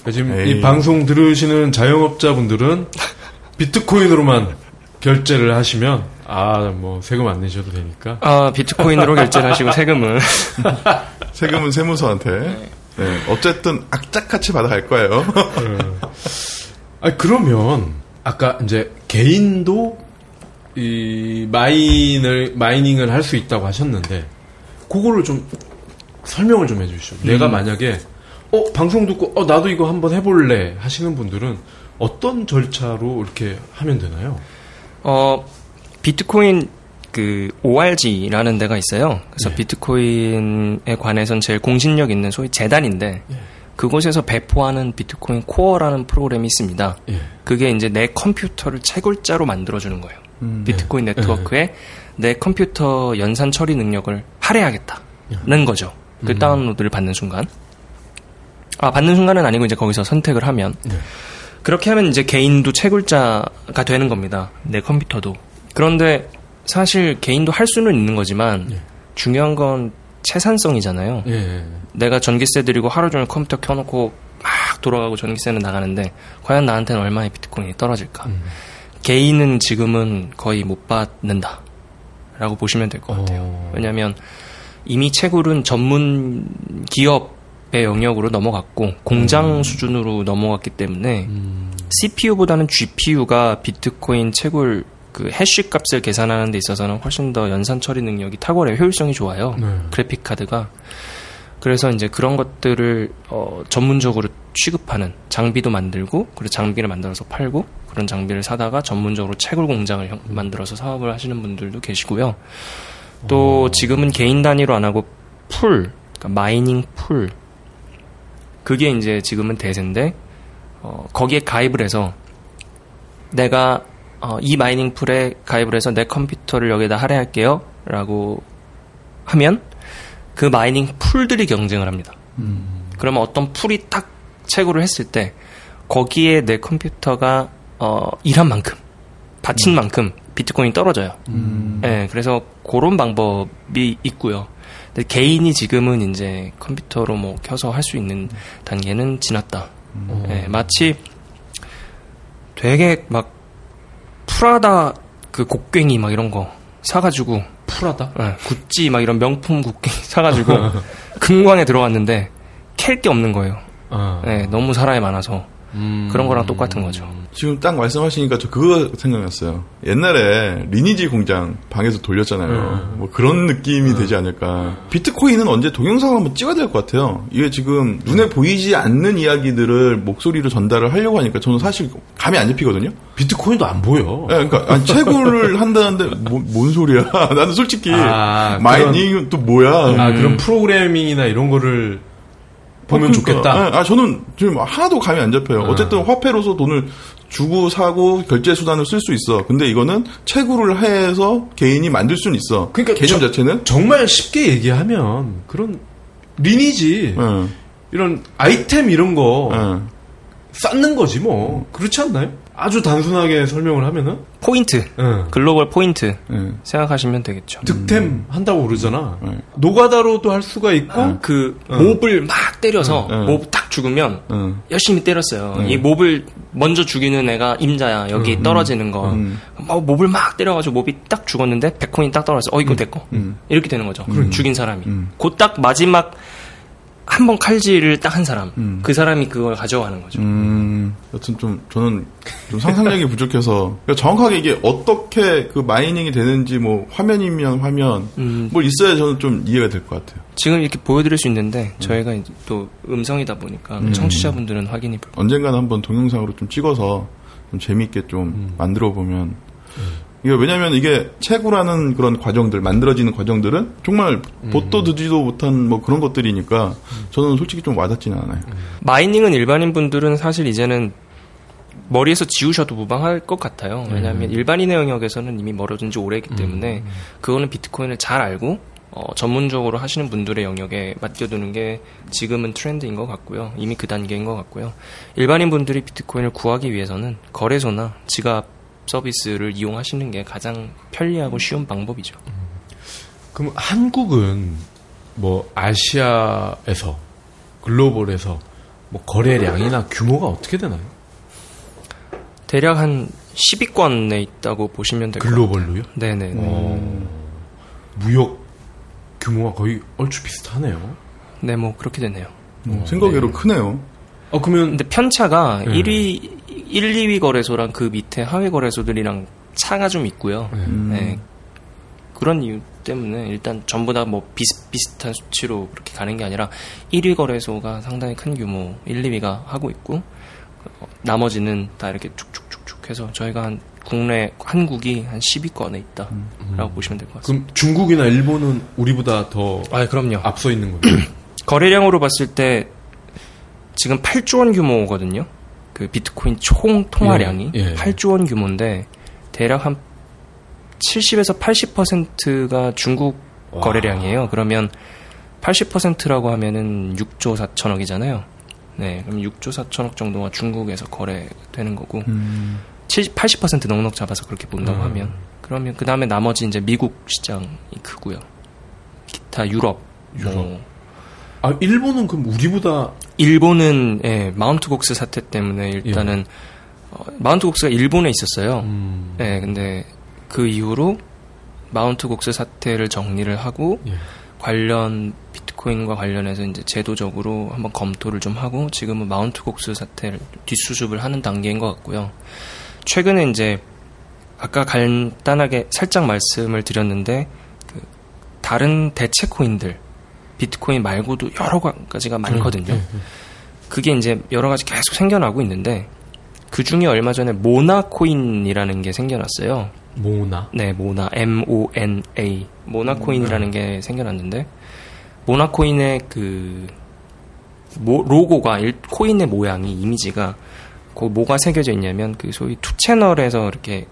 그러니까 지금 에이. 이 방송 들으시는 자영업자분들은 비트코인으로만 결제를 하시면 아, 뭐 세금 안 내셔도 되니까. 아 비트코인으로 결제를 하시고 세금은 세금은 세무서한테. 네. 어쨌든 악착같이 받아갈 거예요. 아, 그러면 아까 이제 개인도 이 마인을 마이닝을 할 수 있다고 하셨는데 그거를 좀 설명을 좀 해주시죠. 내가 만약에 어 방송 듣고 어 나도 이거 한번 해볼래 하시는 분들은 어떤 절차로 이렇게 하면 되나요? 어 비트코인 그 ORG라는 데가 있어요. 그래서 네. 비트코인에 관해선 제일 공신력 있는 소위 재단인데 예. 그곳에서 배포하는 비트코인 코어라는 프로그램이 있습니다. 예. 그게 이제 내 컴퓨터를 채굴자로 만들어주는 거예요. 음. 비트코인 네. 네트워크에 내 컴퓨터 연산 처리 능력을 할애하겠다는 거죠. 그 음. 다운로드를 받는 순간. 아, 받는 순간은 아니고 이제 거기서 선택을 하면. 네. 그렇게 하면 이제 개인도 채굴자가 되는 겁니다. 내 컴퓨터도. 그런데 사실 개인도 할 수는 있는 거지만 예. 중요한 건 채산성이잖아요. 예. 내가 전기세 드리고 하루 종일 컴퓨터 켜놓고 막 돌아가고 전기세는 나가는데 과연 나한테는 얼마의 비트코인이 떨어질까? 음. 개인은 지금은 거의 못 받는다. 라고 보시면 될 것 같아요. 어. 왜냐하면 이미 채굴은 전문 기업의 영역으로 넘어갔고 공장 수준으로 넘어갔기 때문에 음. CPU보다는 GPU가 비트코인 채굴 그 해시 값을 계산하는 데 있어서는 훨씬 더 연산 처리 능력이 탁월해요. 효율성이 좋아요. 네. 그래픽 카드가 그래서 이제 그런 것들을 어, 전문적으로 취급하는 장비도 만들고 그리고 장비를 만들어서 팔고 그런 장비를 사다가 전문적으로 채굴 공장을 형- 만들어서 사업을 하시는 분들도 계시고요. 또 지금은 개인 단위로 안 하고 풀, 그러니까 mining pool 그게 이제 지금은 대세인데 어, 거기에 가입을 해서 내가 어, 이 mining pool에 가입을 해서 내 컴퓨터를 여기다 할애할게요 라고 하면 그 mining pool들이 경쟁을 합니다. 그러면 어떤 pool이 딱 채굴을 했을 때 거기에 내 컴퓨터가 어, 일한 만큼 바친 만큼 비트코인이 떨어져요. 예, 그래서 그런 방법이 있고요. 근데 개인이 지금은 이제 컴퓨터로 뭐 켜서 할 수 있는 단계는 지났다. 어. 예, 마치 되게 막 프라다 그 곡괭이 막 이런 거 사가지고 풀하다. 예, 구찌 막 이런 명품 곡괭이 사가지고 금광에 들어갔는데 캘 게 없는 거예요. 아. 예, 너무 사람이 많아서 음. 그런 거랑 똑같은 거죠. 지금 딱 말씀하시니까 저 그거 생각났어요. 옛날에 리니지 공장 방에서 돌렸잖아요. 뭐 그런 느낌이 되지 않을까. 비트코인은 언제 동영상 한번 찍어야 될 것 같아요. 이게 지금 눈에 보이지 않는 이야기들을 목소리로 전달을 하려고 하니까 저는 사실 감이 안 잡히거든요. 비트코인도 안 보여. 예, 그러니까 아니, 채굴을 한다는데 뭐, 뭔 소리야? 나는 솔직히 아, 마이닝 또 뭐야? 아, 그런 프로그래밍이나 이런 거를 보면 어, 좋겠다. 그러니까, 아, 저는 지금 하나도 감이 안 잡혀요. 어쨌든 화폐로서 돈을 주고 사고 결제 수단을 쓸 수 있어. 근데 이거는 채굴을 해서 개인이 만들 수는 있어. 그러니까 개념 저- 자체는 정말 쉽게 얘기하면 그런 리니지 예, 이런 아이템 이런 거 예. 쌓는 거지 뭐 그렇지 않나요? 아주 단순하게 설명을 하면은 포인트, 응. 글로벌 포인트 예. 생각하시면 되겠죠. 득템 한다고 그러잖아. 네. 노가다로도 할 수가 있고 그 응. 몹을 막 때려서 응. 몹딱 죽으면 예. 열심히 때렸어요. 응. 이 몹을 먼저 죽이는 애가 임자야. 여기 떨어지는 거. 음. 막 몹을 막 때려가지고 몹이 딱 죽었는데 백코인 딱 떨어졌어. 어 이거 됐고 음. 이렇게 되는 거죠. 죽인 사람이. 음. 그딱 마지막 한 번 칼질을 딱 한 사람. 음. 그 사람이 그걸 가져가는 거죠. 음, 여튼 좀, 저는 좀 상상력이 부족해서, 그러니까 정확하게 이게 어떻게 그 마이닝이 되는지 뭐, 화면이면 화면, 음. 뭘 있어야 저는 좀 이해가 될 것 같아요. 지금 이렇게 보여드릴 수 있는데 저희가 이제 또 음성이다 보니까 청취자분들은 확인이 불. 언젠가는 한번 동영상으로 좀 찍어서 좀 재밌게 좀 만들어 보면 이게 왜냐면 이게 채굴하는 그런 과정들 만들어지는 과정들은 정말 보도 듣지도 못한 뭐 그런 것들이니까 저는 솔직히 좀 와닿지는 않아요. 마이닝은 일반인 분들은 사실 이제는 머리에서 지우셔도 무방할 것 같아요. 왜냐하면 일반인의 영역에서는 이미 멀어진 지 오래이기 때문에 그거는 비트코인을 잘 알고 어, 전문적으로 하시는 분들의 영역에 맡겨두는 게 지금은 트렌드인 것 같고요. 이미 그 단계인 것 같고요. 일반인 분들이 비트코인을 구하기 위해서는 거래소나 지갑 서비스를 이용하시는 게 가장 편리하고 쉬운 방법이죠. 그럼 한국은 뭐 아시아에서 글로벌에서 뭐 거래량이나 규모가 어떻게 되나요? 대략 한 10위권에 있다고 보시면 될 것 같아요. 글로벌로요? 네네. 어, 무역 규모가 거의 얼추 비슷하네요. 네, 뭐 그렇게 되네요. 어, 생각외로 크네요. 어 그러면 근데 편차가 네. 1위, 1, 2위 거래소랑 그 밑에 하위 거래소들이랑 차가 좀 있고요. 음. 네. 그런 이유 때문에 일단 전부 다 뭐 비슷비슷한 수치로 그렇게 가는 게 아니라 1위 거래소가 상당히 큰 규모 1, 2위가 하고 있고 어, 나머지는 다 이렇게 쭉쭉쭉쭉 해서 저희가 한 국내 한국이 한 10위권에 있다라고 보시면 될 것 같습니다. 그럼 중국이나 일본은 우리보다 더 아, 그럼요. 앞서 있는 거예요. 거래량으로 봤을 때 지금 8조 원 규모거든요. 그 비트코인 총 통화량이 예, 예. 8조 원 규모인데 대략 한 70에서 80%가 중국 와. 거래량이에요. 그러면 80%라고 하면은 6조 4천억이잖아요. 네, 그럼 6조 4천억 정도가 중국에서 거래되는 거고 음. 70, 80% 넉넉 잡아서 그렇게 본다고 음. 하면 그러면 그 다음에 나머지 이제 미국 시장이 크고요. 기타 유럽, 유럽. 뭐 아 일본은 그럼 우리보다 일본은 예, 마운트 곡스 사태 때문에 일단은 어, 마운트 곡스가 일본에 있었어요. 음, 예, 근데 그 이후로 마운트 곡스 사태를 정리를 하고 예. 관련 비트코인과 관련해서 이제 제도적으로 한번 검토를 좀 하고 지금은 마운트 곡스 사태를 뒷수습을 하는 단계인 것 같고요. 최근에 이제 아까 간단하게 살짝 말씀을 드렸는데 그 다른 대체 코인들 비트코인 말고도 여러 가지가 많거든요. 예, 예. 그게 이제 여러 가지 계속 생겨나고 있는데 그 중에 얼마 전에 모나코인이라는 게 생겨났어요. 모나 네, 모나 M O N A 모나코인이라는 게 생겨났는데 모나코인의 그 모- 로고가 일- 코인의 모양이 이미지가 그 뭐가 새겨져 있냐면 그 소위 투 채널에서 이렇게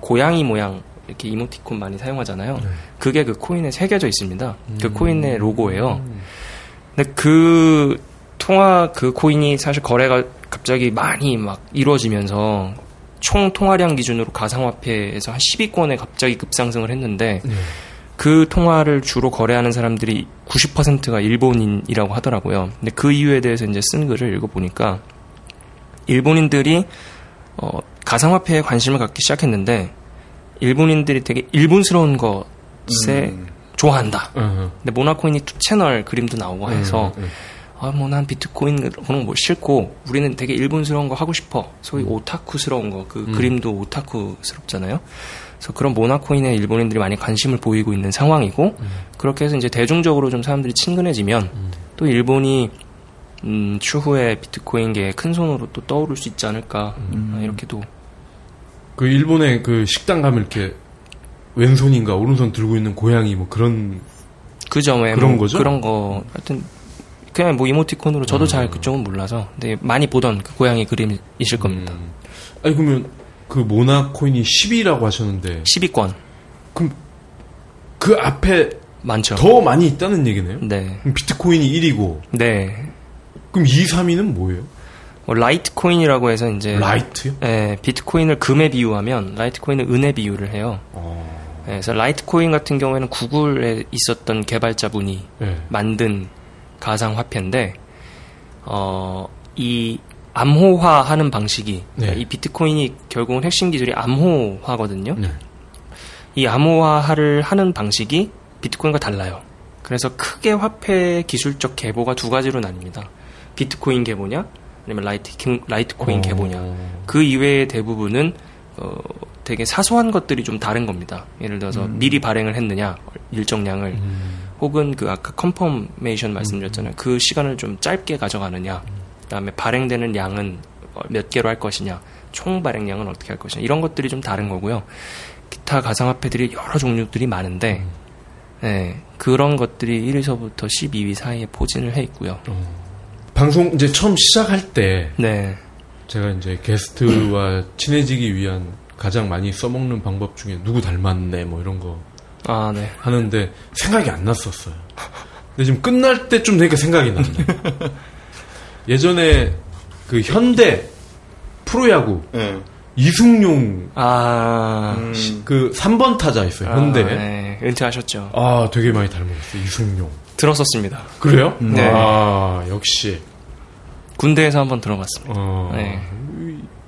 고양이 모양 이렇게 이모티콘 많이 사용하잖아요. 그게 그 코인에 새겨져 있습니다. 그 코인의 로고예요. 근데 그 통화 그 코인이 사실 거래가 갑자기 많이 막 이루어지면서 총 통화량 기준으로 가상화폐에서 한 10위권에 갑자기 급상승을 했는데 예. 그 통화를 주로 거래하는 사람들이 90%가 일본인이라고 하더라고요. 근데 그 이유에 대해서 이제 쓴 글을 읽어보니까 일본인들이 어, 가상화폐에 관심을 갖기 시작했는데 일본인들이 되게 일본스러운 것에 음. 좋아한다. 어, 근데 모나코인이 투 채널 그림도 나오고 해서 음, 음. 아, 뭐, 난 비트코인 그런 거뭐 싫고, 우리는 되게 일본스러운 거 하고 싶어. 소위 오타쿠스러운 거, 그 음. 그림도 오타쿠스럽잖아요. 그래서 그런 모나코인에 일본인들이 많이 관심을 보이고 있는 상황이고, 음. 그렇게 해서 이제 대중적으로 좀 사람들이 친근해지면, 또 일본이, 음, 추후에 비트코인계의 큰 손으로 또 떠오를 수 있지 않을까, 음. 아, 이렇게도. 그 일본의 그 식당 가면 이렇게 왼손인가 오른손 들고 있는 고양이 뭐 그런 그 점에 그런 뭐 거죠? 그런 거, 하여튼, 그냥 뭐 이모티콘으로 저도 잘 그쪽은 몰라서, 근데 많이 보던 그 고양이 그림이실 겁니다. 음. 아니 그러면 그 모나코인이 10이라고 하셨는데 10위권. 그 앞에 많죠. 더 많이 있다는 얘기네요. 네. 그럼 비트코인이 1이고 네. 그럼 2, 3위는 뭐예요? 뭐 라이트 코인이라고 해서 이제 라이트요? 예, 비트코인을 금에 비유하면 라이트 코인은 은에 비유를 해요. 어. 예, 그래서 라이트 코인 같은 경우에는 구글에 있었던 개발자분이 네. 만든 가상 화폐인데 어, 이 암호화하는 방식이 그러니까 네. 이 비트코인이 결국은 핵심 기술이 암호화거든요. 네. 이 암호화를 하는 방식이 비트코인과 달라요. 그래서 크게 화폐 기술적 계보가 두 가지로 나뉩니다. 비트코인 계보냐, 아니면 라이트, 라이트코인 어. 계보냐. 그 이외의 대부분은 어, 되게 사소한 것들이 좀 다른 겁니다. 예를 들어서 미리 발행을 했느냐, 일정량을, 음. 혹은 그 아까 confirmation 말씀드렸잖아요. 그 시간을 좀 짧게 가져가느냐, 그다음에 발행되는 양은 어, 몇 개로 할 것이냐, 총 발행량은 어떻게 할 것이냐 이런 것들이 좀 다른 거고요. 기타 가상화폐들이 여러 종류들이 많은데, 네, 그런 것들이 1위서부터 12위 사이에 포진을 해 있고요. 방송 이제 처음 시작할 때 네, 제가 이제 게스트와 친해지기 위한 가장 많이 써먹는 방법 중에 누구 닮았네 뭐 이런 거 아, 네. 하는데 생각이 안 났었어요. 근데 지금 끝날 때쯤 되니까 생각이 났네. 예전에 그 현대 프로야구 예. 이승용 아, 음. 시- 그 3번 타자 있어요. 현대. 아, 네, 은퇴하셨죠. 아, 되게 많이 닮았어요. 이승용. 들었었습니다. 그래요? 네. 아, 역시. 군대에서 한번 들어봤습니다. 어, 네.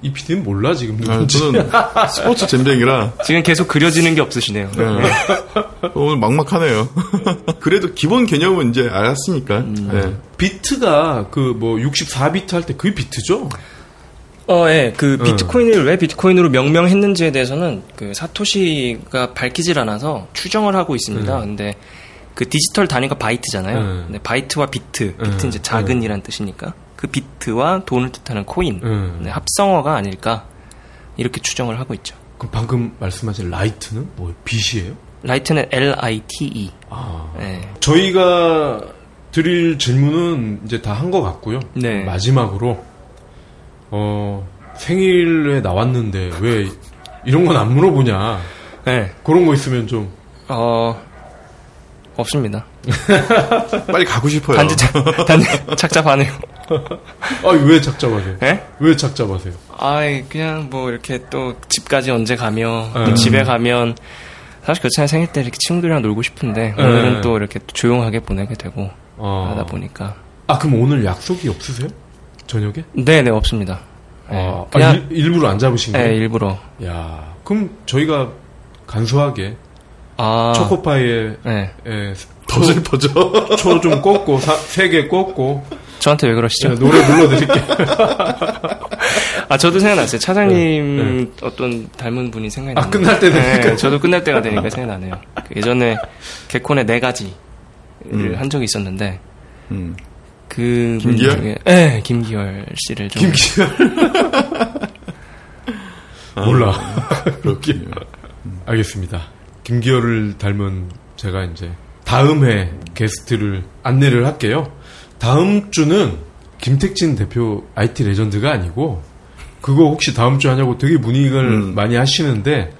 이 PD는 몰라, 지금 아. 저는 스포츠 잼쟁이라 지금 계속 그려지는 게 없으시네요. 네. 오늘 막막하네요. 그래도 기본 개념은 이제 알았으니까. 네. 비트가 그 뭐 64비트 할 때 그게 비트죠? 어, 예. 그 어. 비트코인을 왜 비트코인으로 명명했는지에 대해서는 그 사토시가 밝히질 않아서 추정을 하고 있습니다. 음. 근데 그 디지털 단위가 바이트잖아요. 음. 근데 바이트와 비트, 비트 음. 이제 작은이란 뜻이니까 그 비트와 돈을 뜻하는 코인 음. 네, 합성어가 아닐까 이렇게 추정을 하고 있죠. 그럼 방금 말씀하신 라이트는 뭐 빛이에요? 라이트는 L-I-T-E. 아. 네. 저희가 드릴 질문은 이제 다 한 것 같고요. 네. 마지막으로 어 생일에 나왔는데 왜 이런 건 안 물어보냐 네. 그런 거 있으면 좀 어 없습니다. 빨리 가고 싶어요. 단지 착, 단지 착잡하네요. 아왜 착잡하세요? 예? 왜 착잡하세요? 아이 그냥 뭐 이렇게 또 집까지 언제 가며 또 음. 집에 가면 사실 그렇잖아요 생일 때 이렇게 친구들이랑 놀고 싶은데 음. 오늘은 또 이렇게 또 조용하게 보내게 되고 어. 하다 보니까 아 그럼 오늘 약속이 없으세요? 저녁에? 네네 없습니다. 네, 아, 그냥 아, 일, 일부러 안 잡으신 거예요? 네, 일부러 야 그럼 저희가 간소하게 아 초코파이에 네 에, 더 슬퍼져. 초 좀 꽂고 세 개 꽂고 저한테 왜 그러시죠? 네, 노래 불러드릴게요. 아 저도 생각났어요. 차장님 네, 네. 어떤 닮은 분이 생각이 아, 나요. 끝날 때 되니까. 저도 끝날 때가 되니까 생각나네요. 그 예전에 개콘의 네 가지를 음. 한 적이 있었는데 음. 그 김기열? 분 중에 네 김기열 씨를 좀 김기열 몰라. 그렇군요. 알겠습니다. 김기열을 닮은 제가 이제 다음 회 게스트를 안내를 할게요. 다음 주는 김택진 대표 IT 레전드가 아니고 그거 혹시 다음 주 하냐고 되게 문의를 음. 많이 하시는데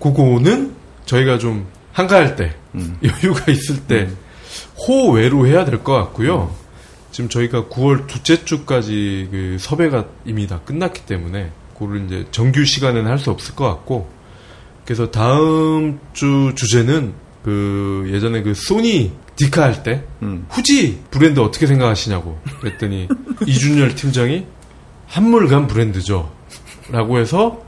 그거는 저희가 좀 한가할 때 음. 여유가 있을 때 호외로 해야 될 것 같고요. 지금 저희가 9월 둘째 주까지 그 섭외가 이미 다 끝났기 때문에 그를 이제 정규 시간에는 할 수 없을 것 같고 그래서 다음 주 주제는 그 예전에 그 소니 디카 할때 음. 후지 브랜드 어떻게 생각하시냐고 그랬더니 이준열 팀장이 한물간 브랜드죠 라고 해서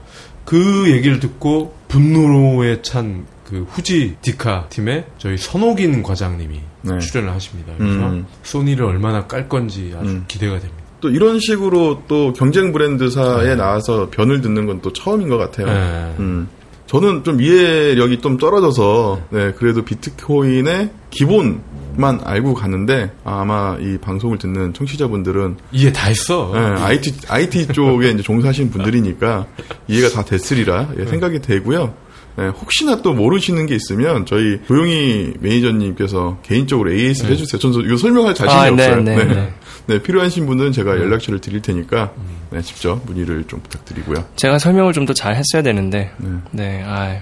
그 얘기를 듣고 분노에 찬그그 후지 디카 팀의 저희 선옥인 과장님이 네. 출연을 하십니다. 그래서 음. 소니를 얼마나 깔 건지 아주 음. 기대가 됩니다. 또 이런 식으로 또 경쟁 브랜드사에 나와서 변을 듣는 건 또 처음인 것 같아요. 네. 음. 저는 좀 이해력이 좀 떨어져서 네, 그래도 비트코인의 기본만 알고 가는데 아마 이 방송을 듣는 청취자분들은 이해 다 했어. 네, IT IT 쪽에 이제 종사하시는 분들이니까 이해가 다 됐으리라 예, 생각이 되고요. 네, 혹시나 또 모르시는 게 있으면 저희 조용히 매니저님께서 개인적으로 AS 를 해주세요. 저는 이거 설명할 자신이 아, 네, 없어요. 네, 네. 네, 필요하신 분은 제가 연락처를 드릴 테니까 네, 직접 문의를 좀 부탁드리고요. 제가 설명을 좀 더 잘 했어야 되는데, 네. 네, 아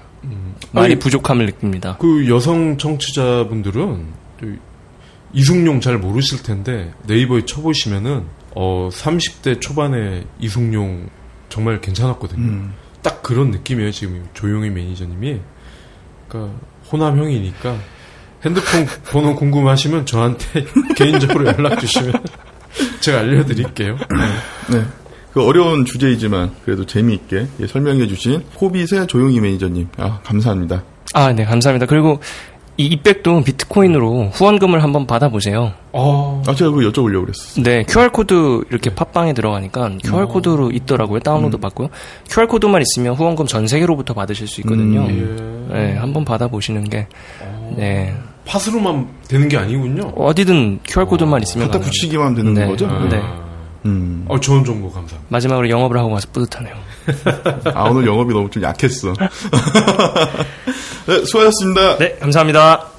많이 아니, 부족함을 느낍니다. 그 여성 청취자분들은 또 이승용 잘 모르실 텐데 네이버에 쳐보시면은 어 30대 초반에 이승용 정말 괜찮았거든요. 음. 딱 그런 느낌이에요 지금 조용히 매니저님이. 그러니까 호남 형이니까 핸드폰 번호 궁금하시면 저한테 개인적으로 연락 주시면 제가 알려드릴게요. 네. 그 어려운 주제이지만 그래도 재미있게 예, 설명해주신 호빗의 조용히 매니저님, 아 감사합니다. 아, 네, 감사합니다. 그리고 이 이백도 비트코인으로 후원금을 한번 받아보세요. 어, 아 제가 그거 여쭤보려고 그랬어. 네, QR코드 이렇게 팟빵에 들어가니까 QR코드로 있더라고요. 다운로드 받고요. QR코드만 있으면 후원금 전 세계로부터 받으실 수 있거든요. 음, 예. 네, 한번 받아보시는 게, 네. 팟으로만 되는 게 아니군요. 어디든 QR코드만 있으면 갖다. 붙이기만 되는 네. 거죠? 아, 네. 음. 어, 좋은 정보 감사합니다. 마지막으로 영업을 하고 가서 뿌듯하네요. 아 오늘 영업이 너무 좀 약했어. 네, 수고하셨습니다. 네, 감사합니다.